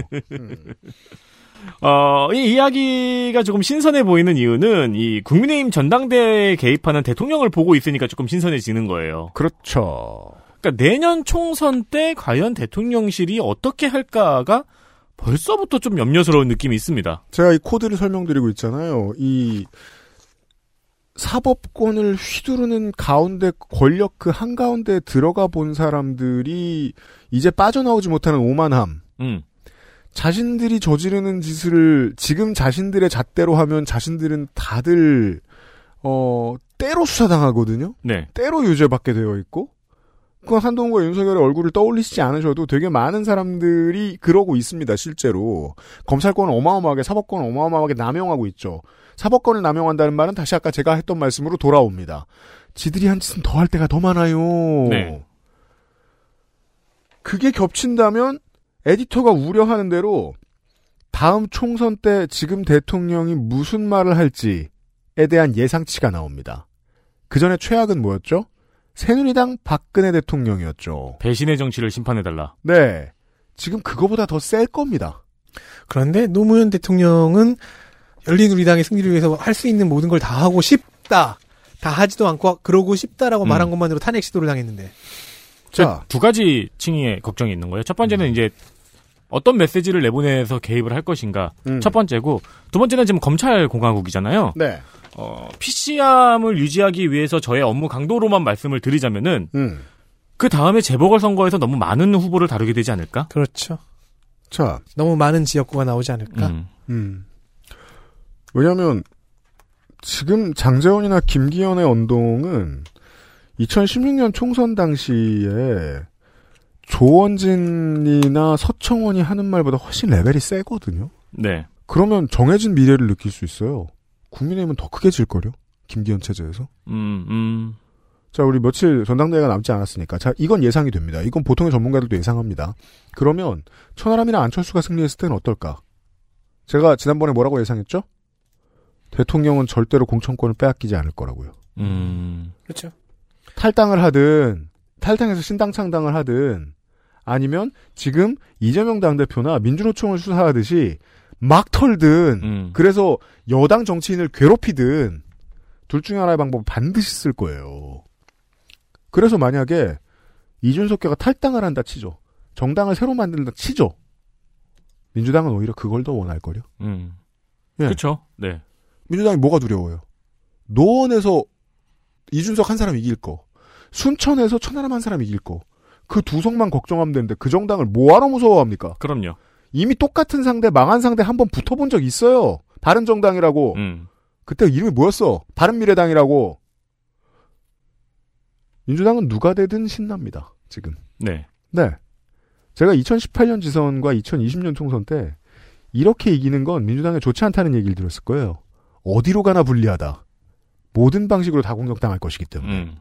어, 이 이야기가 조금 신선해 보이는 이유는 이 국민의힘 전당대회에 개입하는 대통령을 보고 있으니까 조금 신선해지는 거예요. 그렇죠. 그러니까 내년 총선 때 과연 대통령실이 어떻게 할까가 벌써부터 좀 염려스러운 느낌이 있습니다. 제가 이 코드를 설명드리고 있잖아요. 이 사법권을 휘두르는 가운데 권력 그 한가운데 들어가 본 사람들이 이제 빠져나오지 못하는 오만함. 음. 자신들이 저지르는 짓을 지금 자신들의 잣대로 하면 자신들은 다들 어 때로 수사당하거든요. 네. 때로 유죄받게 되어 있고 그건 한동훈과 윤석열의 얼굴을 떠올리시지 않으셔도 되게 많은 사람들이 그러고 있습니다. 실제로 검찰권을 어마어마하게 사법권을 어마어마하게 남용하고 있죠. 사법권을 남용한다는 말은 다시 아까 제가 했던 말씀으로 돌아옵니다. 지들이 한 짓은 더 할 때가 더 많아요. 네. 그게 겹친다면 에디터가 우려하는 대로 다음 총선 때 지금 대통령이 무슨 말을 할지에 대한 예상치가 나옵니다. 그 전에 최악은 뭐였죠? 새누리당 박근혜 대통령이었죠. 배신의 정치를 심판해달라. 네. 지금 그거보다 더 셀 겁니다. 그런데 노무현 대통령은 열린우리당의 승리를 위해서 할 수 있는 모든 걸 다 하고 싶다. 다 하지도 않고 그러고 싶다라고 음. 말한 것만으로 탄핵 시도를 당했는데. 자, 두 가지 층의 걱정이 있는 거예요. 첫 번째는 이제 어떤 메시지를 내보내서 개입을 할 것인가. 음. 첫 번째고 두 번째는 지금 검찰 공화국이잖아요. 네. 어, PC함을 유지하기 위해서 저의 업무 강도로만 말씀을 드리자면은 음. 그 다음에 재보궐 선거에서 너무 많은 후보를 다루게 되지 않을까? 그렇죠. 자, 너무 많은 지역구가 나오지 않을까? 음. 음. 왜냐하면 지금 장재원이나 김기현의 언동은 2016년 총선 당시에 조원진이나 서청원이 하는 말보다 훨씬 레벨이 세거든요. 네. 그러면 정해진 미래를 느낄 수 있어요. 국민의힘은 더 크게 질거려. 김기현 체제에서. 음, 음. 자, 우리 며칠 전당대회가 남지 않았으니까. 자, 이건 예상이 됩니다. 이건 보통의 전문가들도 예상합니다. 그러면 천하람이나 안철수가 승리했을 때는 어떨까? 제가 지난번에 뭐라고 예상했죠? 대통령은 절대로 공천권을 빼앗기지 않을 거라고요. 음. 그렇죠. 탈당을 하든 탈당해서 신당 창당을 하든 아니면 지금 이재명 당대표나 민주노총을 수사하듯이 막 털든 음. 그래서 여당 정치인을 괴롭히든 둘 중에 하나의 방법을 반드시 쓸 거예요. 그래서 만약에 이준석계가 탈당을 한다 치죠. 정당을 새로 만든다 치죠. 민주당은 오히려 그걸 더 원할 거요. 음. 예. 그렇죠. 네. 민주당이 뭐가 두려워요? 노원에서 이준석 한 사람 이길 거, 순천에서 천하람 한 사람 이길 거, 그두 석만 걱정하면 되는데 그 정당을 뭐하러 무서워합니까? 그럼요. 이미 똑같은 상대, 망한 상대 한 번 붙어본 적 있어요. 바른 정당이라고. 음. 그때 이름이 뭐였어? 바른 미래당이라고. 민주당은 누가 되든 신납니다. 지금. 네. 네. 제가 2018년 지선과 2020년 총선 때 이렇게 이기는 건 민주당에 좋지 않다는 얘기를 들었을 거예요. 어디로 가나 불리하다. 모든 방식으로 다 공격당할 것이기 때문에. 음.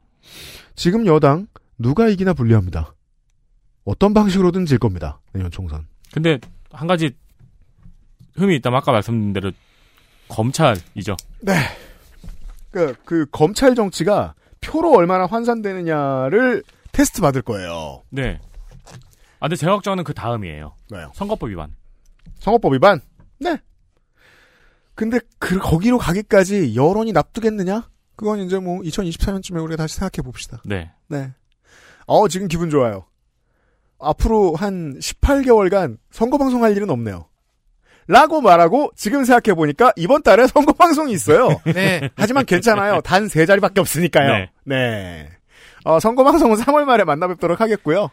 지금 여당 누가 이기나 불리합니다. 어떤 방식으로든 질 겁니다. 내년 총선. 근데 한 가지 흠이 있다면 아까 말씀드린 대로 검찰이죠. 네. 그, 그 검찰 정치가 표로 얼마나 환산되느냐를 테스트 받을 거예요. 네. 아, 근데 제가 걱정하는 그 다음이에요. 왜요? 선거법 위반. 선거법 위반? 네. 근데 그 거기로 가기까지 여론이 납두겠느냐? 그건 이제 뭐 2024년쯤에 우리가 다시 생각해 봅시다. 네. 네. 어, 지금 기분 좋아요. 앞으로 한 18개월간 선거방송 할 일은 없네요. 라고 말하고 지금 생각해보니까 이번 달에 선거방송이 있어요. 네. 하지만 괜찮아요. 단 세 자리밖에 없으니까요. 네. 네. 어, 선거방송은 3월 말에 만나 뵙도록 하겠고요.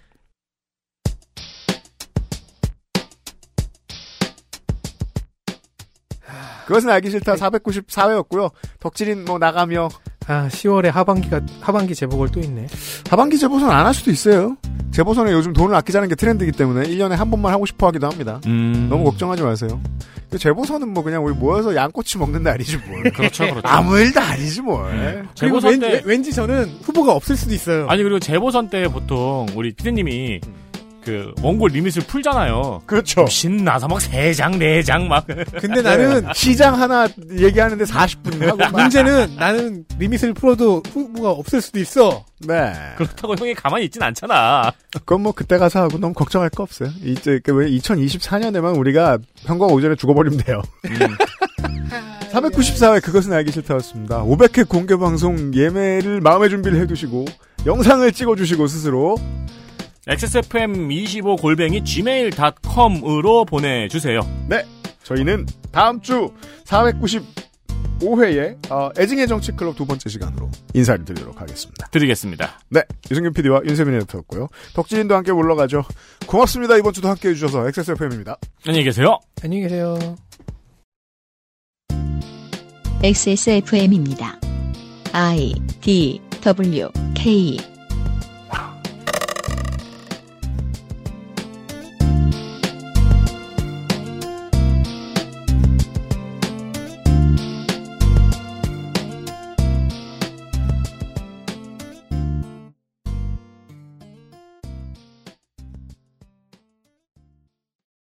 그것은 알기 싫다 494회였고요. 덕질인 뭐 나가며 아, 10월에 하반기가 하반기 재보궐 또 있네. 하반기 재보선 안 할 수도 있어요. 재보선에 요즘 돈을 아끼자는 게 트렌드이기 때문에 1년에 한 번만 하고 싶어 하기도 합니다. 음. 너무 걱정하지 마세요. 그 재보선은 뭐 그냥 우리 모여서 양꼬치 먹는 날이지 뭘. 그렇죠, 그렇죠. 아무 일도 아니지 뭘. 그리고 재보선 왠지, 때- 왠지 저는 후보가 없을 수도 있어요. 아니 그리고 재보선 때 보통 우리 피디님이 그 원고 리밋을 풀잖아요. 그렇죠. 신나서 막 세 장, 네 장 막. 근데 나는 시장 하나 얘기하는데 40분 하고 막. 문제는 나는 리밋을 풀어도 후보가 없을 수도 있어. 네. 그렇다고 형이 가만히 있진 않잖아. 그건 뭐 그때 가서 하고 너무 걱정할 거 없어요. 이제 그왜 2024년에만 우리가 선거 오전에 죽어버리면 돼요. 494회 그것은 알기 싫다였습니다. 500회 공개 방송 예매를 마음의 준비를 해두시고 영상을 찍어주시고 스스로 XSFM25 골뱅이 gmail.com으로 보내주세요. 네. 저희는 다음 주 495회에 어, 애증의 정치클럽 두 번째 시간으로 인사를 드리도록 하겠습니다. 드리겠습니다. 네. 유승균 PD와 윤세민 에디터였고요. 덕진인도 함께 물러가죠. 고맙습니다. 이번 주도 함께 해주셔서 XSFM입니다. 안녕히 계세요. 안녕히 계세요. XSFM입니다. I D W K